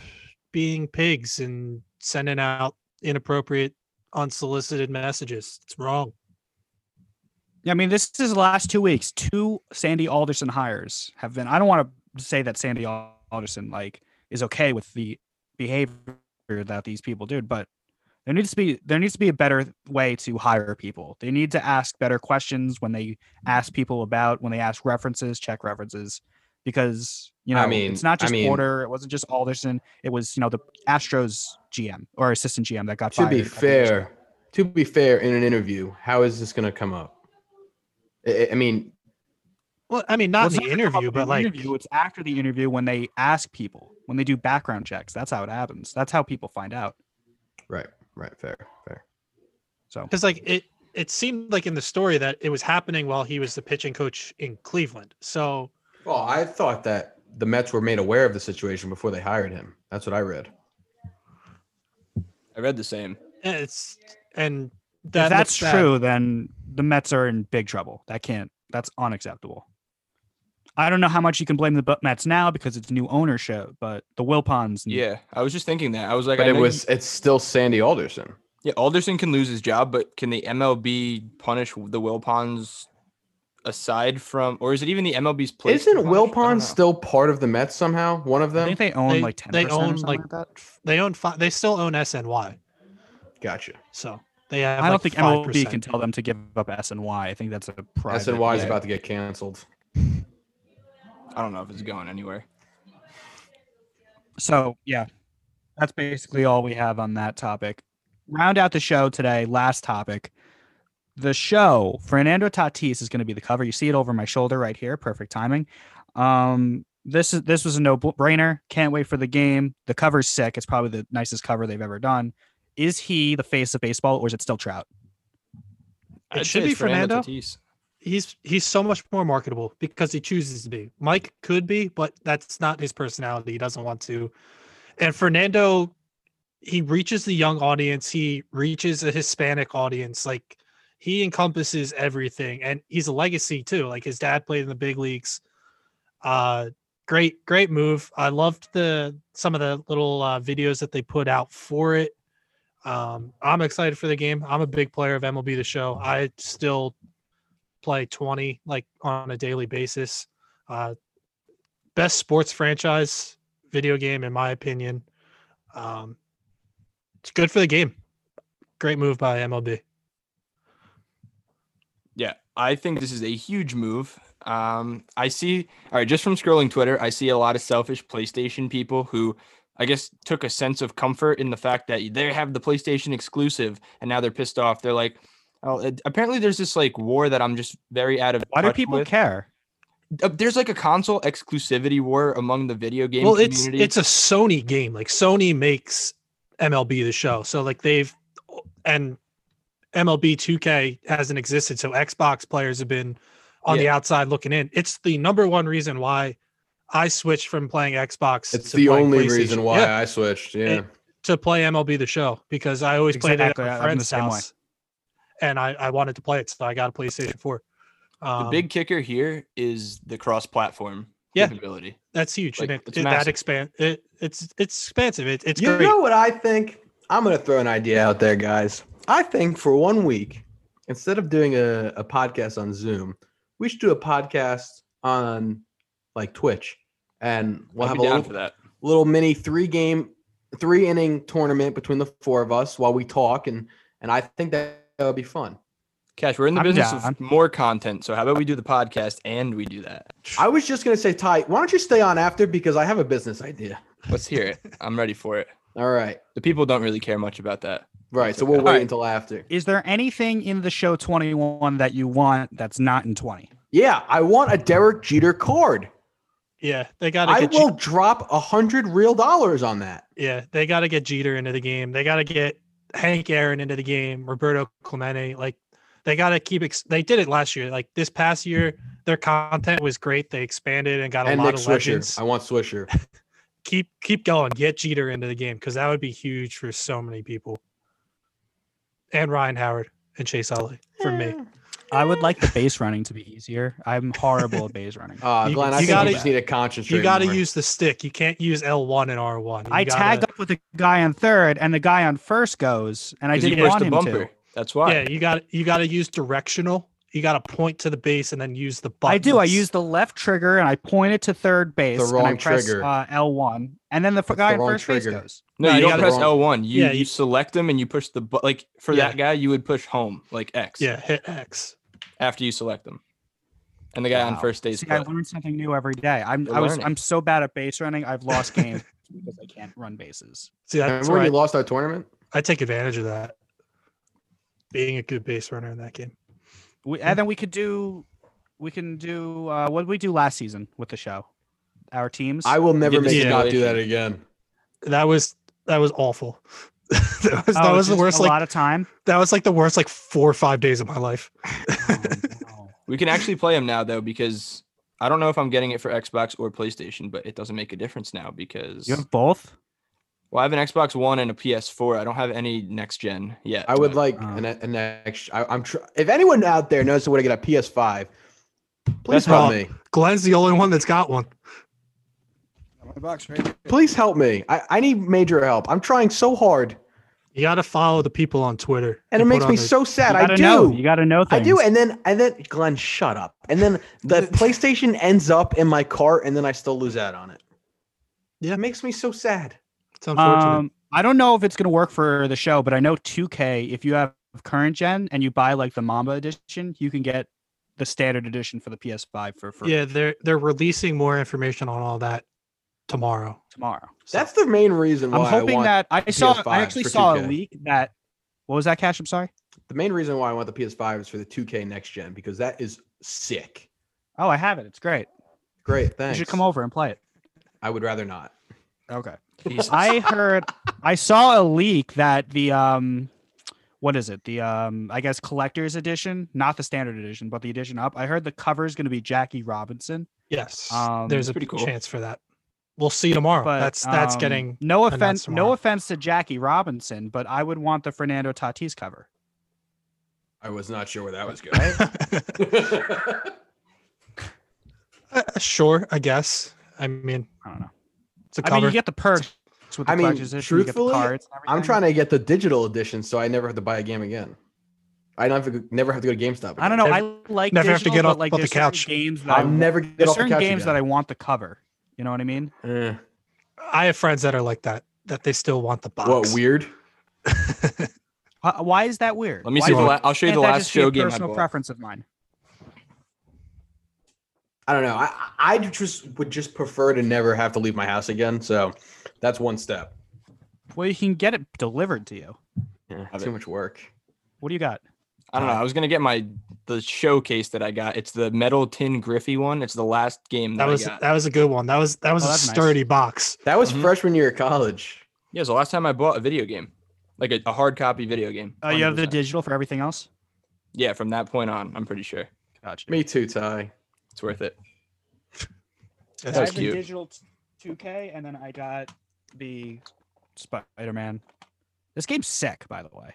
being pigs and sending out inappropriate, unsolicited messages. It's wrong. Yeah, I mean, this is the last two weeks. Two Sandy Alderson hires have been. I don't want to say that Sandy Alderson like is okay with the behavior that these people do, but there needs to be there needs to be a better way to hire people. They need to ask better questions when they ask people about when they ask references, check references, because you know I mean- it's not I just mean- Porter. It wasn't just Alderson. It was you know the Astros GM or assistant GM that got To fired. be a couple years ago. fair, to be fair, in an interview, how is this going to come up? I, I mean, Well, I mean, not it's in the gonna come up interview, but the like interview, it's after the interview when they ask people when they do background checks. That's how it happens. That's how people find out. right, right, fair, fair. So because like it it seemed like in the story that it was happening while he was the pitching coach in Cleveland. So Well, I thought that the Mets were made aware of the situation before they hired him. That's what I read. I read the same. eh, it's and if that that's looks bad. true, then the Mets are in big trouble. That can't. That's unacceptable. I don't know how much you can blame the Mets now because it's new ownership, but the Wilpons. and- Yeah, I was just thinking that. I was like, But I it know you- was it's still Sandy Alderson. yeah, Alderson can lose his job, but can the MLB punish the Wilpons aside from, or is it even the MLB's place? to Isn't punish? Wilpon still part of the Mets somehow? One of them? I think they own They- like ten. they own, or something like, like that. they own fi- they still own SNY. Gotcha. So they have. I don't like think 5%. MLB can tell them to give up SNY. I think that's a private. SNY is about to get canceled. I don't know if it's going anywhere. So yeah, that's basically all we have on that topic. Round out the show today. Last topic. The show Fernando Tatis is going to be the cover. You see it over my shoulder right here. Perfect timing. Um, this is this was a no brainer. Can't wait for the game. The cover's sick. It's probably the nicest cover they've ever done. Is he the face of baseball, or is it still Trout? It I'd should be Fernando Fernando. Tatis. He's he's so much more marketable because he chooses to be. Mike could be, but that's not his personality. He doesn't want to. And Fernando, he reaches the young audience. He reaches a Hispanic audience. Like he encompasses everything, and he's a legacy too. Like his dad played in the big leagues. Uh, great, great move. I loved the some of the little uh, videos that they put out for it. Um, I'm excited for the game. I'm a big player of MLB The Show. I still play 20 like on a daily basis. Uh, best sports franchise video game in my opinion. Um, it's good for the game. Great move by MLB. Yeah, I think this is a huge move. Um, I see, all right, just from scrolling Twitter, I see a lot of selfish PlayStation people who I guess took a sense of comfort in the fact that they have the PlayStation exclusive, and now they're pissed off. They're like, oh, it- apparently there's this like war that I'm just very out of. Why do people with. care? Uh, There's like a console exclusivity war among the video game well, it's community. it's a Sony game. Like Sony makes MLB the show, so like they've and MLB 2K hasn't existed, so Xbox players have been on the outside looking in. It's the number one reason why I switched from playing Xbox. It's to the only reason why Yeah, I switched. Yeah. It- to play MLB the show because I always played it at I'm a the friend's same way. House, and I I wanted to play it, so I got a PlayStation 4. the Um, big kicker here is the cross-platform Yeah. capability. that's huge, like, and it, it's it- that massive. expand it it's it's expansive. It, it's you great. know what I think? I'm gonna throw an idea out there, guys. I think for one week, instead of doing a, a podcast on Zoom, we should do a podcast on like Twitch, and we'll I'd have a little, for that. little mini three game, three inning tournament between the four of us while we talk, and and I think that that would be fun. Cash, we're in the I'm business down. of more content, so how about we do the podcast and we do that? I was just gonna say, Ty, why don't you stay on after because I have a business idea. Let's hear it. I'm ready for it. All right, The people don't really care much about that. right. So we'll okay. wait All right. until after. Is there anything in the show 21 that you want that's not in 20? Yeah, I want a Derek Jeter card. Yeah, they got to I get will drop a hundred real dollars on that. Yeah, they got to get Jeter into the game. They got to get Hank Aaron into the game. Roberto Clemente, like they got to keep. Ex- they did it last year. Like this past year, their content was great. They expanded and got a lot Nick of Swisher. legends. I want Swisher. Keep keep going. Get Jeter into the game because that would be huge for so many people. And Ryan Howard and Chase Utley for me. I would like the base running to be easier. I'm horrible at base running. Uh, You- Glenn, you think gotta- you just need to concentrate. You got to use the stick. You can't use L one and R one. I tagged up with the guy on third, and the guy on first goes, and I you didn't pushed want the him bumper. to. That's why. Yeah, you got you got to use directional. You got to point to the base and then use the button. I do. I use the left trigger and I point it to third base. and I wrong press, trigger. Uh, L1, and then the f- That's guy the on wrong first base goes. No, No, you you don't gotta- press L1. You Yeah, you you- select them and you push the bu- like for Yeah. that guy you would push home like X. Yeah, hit X. After you select them, and the guy on first stays See, I put. learn something new every day. I'm You're I was learning. I'm so bad at base running. I've lost games because I can't run bases. See, that's Remember where when I, you lost our tournament? I take advantage of that. Being a good base runner in that game. We, and then we could do, we can do. Uh, what did we do last season with the show? Our teams. I will never did the make Scott do that again. That was that was awful. that was, that Oh, was the just worst. A Like lot of time. that was like the worst like four or five days of my life. Oh, no. We can actually play them now though because I don't know if I'm getting it for Xbox or PlayStation, but it doesn't make a difference now because You have both. well, I have an Xbox One and a PS4. I don't have any next gen yet. I would but like Oh. an, an extra. I, I'm tr- if anyone out there knows where to get a PS5, please That's help me. Glenn's the only one that's got one. Please help me. I, I need major help. I'm trying so hard, You got to follow the people on Twitter. and it makes me their- so sad. I gotta do. know. You got to know I things. do, and then and then Glenn, shut up. And then the PlayStation ends up in my cart, and then I still lose out on it. Yeah. it makes me so sad. It's unfortunate. Um, I don't know if it's going to work for the show, but I know 2K. If you have current gen and you buy like the Mamba edition, you can get the standard edition for the PS5 for free yeah, they're they're releasing more information on all that tomorrow. tomorrow. So That's the main reason why I'm hoping I want that I saw. I PS5s actually saw a 2K. leak that. What was that, Cash? I'm sorry. the main reason why I want the PS5 is for the 2K next gen because that is sick. Oh, I have it. It's great. Great, thanks. You should come over and play it. I would rather not. Okay. I heard. I saw a leak that the um, what is it? The um, I guess collector's edition, not the standard edition, but the edition up. I heard the cover is going to be Jackie Robinson. Yes, Um, there's a pretty cool. chance for that. We'll see tomorrow. But that's that's um, getting no offense. No offense to Jackie Robinson, but I would want the Fernando Tatis cover. I was not sure where that was going. Uh, sure, I guess. I mean, I don't know. it's a cover. mean, you get the perks with the I mean, collector's edition. you get the truthfully, cards and I'm trying to get the digital edition so I never have to buy a game again. I don't have to never have to go to GameStop. I don't know. Never- I like never have to get but, off- like off the couch. Games that I I'll never get there's off the certain games again. that I want the cover. You know what I mean? Eh, I have friends that are like that. That they still want the box. what weird? Why- Why is that weird? Let me Why see the la- I'll show you the last just be a show game I Personal bought. preference of mine. I don't know. I I just would just prefer to never have to leave my house again. So that's one step. Well, you can get it delivered to you. Yeah, Love too it. much work. What do you got? I don't know. I was gonna get my the showcase that I got. It's the metal tin Griffey one. It's the last game that, That was I got. that was a good one. That was that was Oh, a that's nice. sturdy box. That was Mhm. freshman year of college. Yeah, it's the last time I bought a video game, like a, a hard copy video game. Oh, you have the digital for everything else. Yeah, from that point on, I'm pretty sure Gotcha. Me too, Ty. it's worth it. That's That I was have the digital 2K, and then I got the Spider Man. This game's sick, by the way.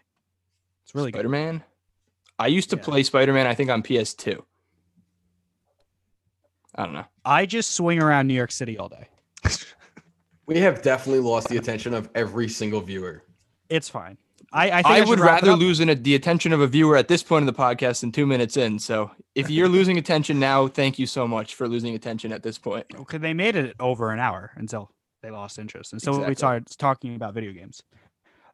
It's really good. Spider Man. I used to Yeah. play Spider Man. I think on PS2. I don't know. I just swing around New York City all day. We have definitely lost the attention of every single viewer. It's fine. I, I think I, I, would rather up. lose an, the attention of a viewer at this point of the podcast than two minutes in. So if you're losing attention now, thank you so much for losing attention at this point. because they made it over an hour until they lost interest, and so we Exactly. started talking about video games.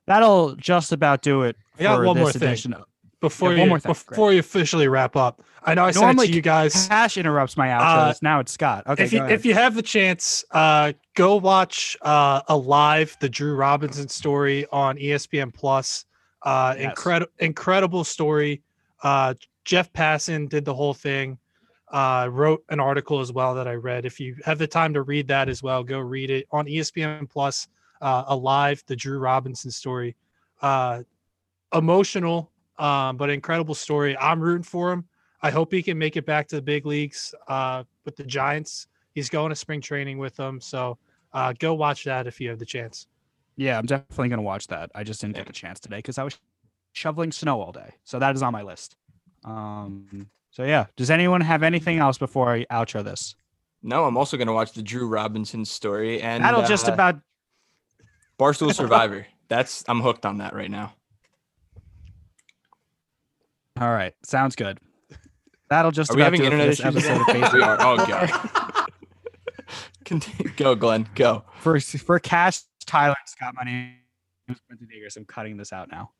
That'll just about do it. I got for one more thing. edition of- Before Yeah, you more thing, before you officially wrap up, I know I said it to you guys. Cash interrupts my outros. Uh, now it's Scott. Okay, if you ahead. if you have the chance, uh, go watch uh, a live the Drew Robinson story on ESPN Plus. Uh, Yes. incredible incredible story. Uh, Jeff Passan did the whole thing. Uh, wrote an article as well that I read. If you have the time to read that as well, go read it on ESPN Plus. Uh, alive the Drew Robinson story. Uh, emotional, um, but incredible story. I'm rooting for him. I hope he can make it back to the big leagues uh, with the Giants. He's going to spring training with them. So uh, go watch that if you have the chance. yeah, I'm definitely gonna watch that. I just didn't get the chance today because I was shoveling snow all day. So that is on my list. Um. So yeah, does anyone have anything else before I outro this? No, I'm also going to watch the Drew Robinson story and That'll just uh, about Barstool Survivor. That's I'm hooked on that right now. All right. Sounds good. That'll just Are we having internet this issues? episode of? Basic we are. Oh god. Continue. Go, Glenn. Go. for for Cash, Tyler, Scott. My name is Quentin. I'm cutting this out now.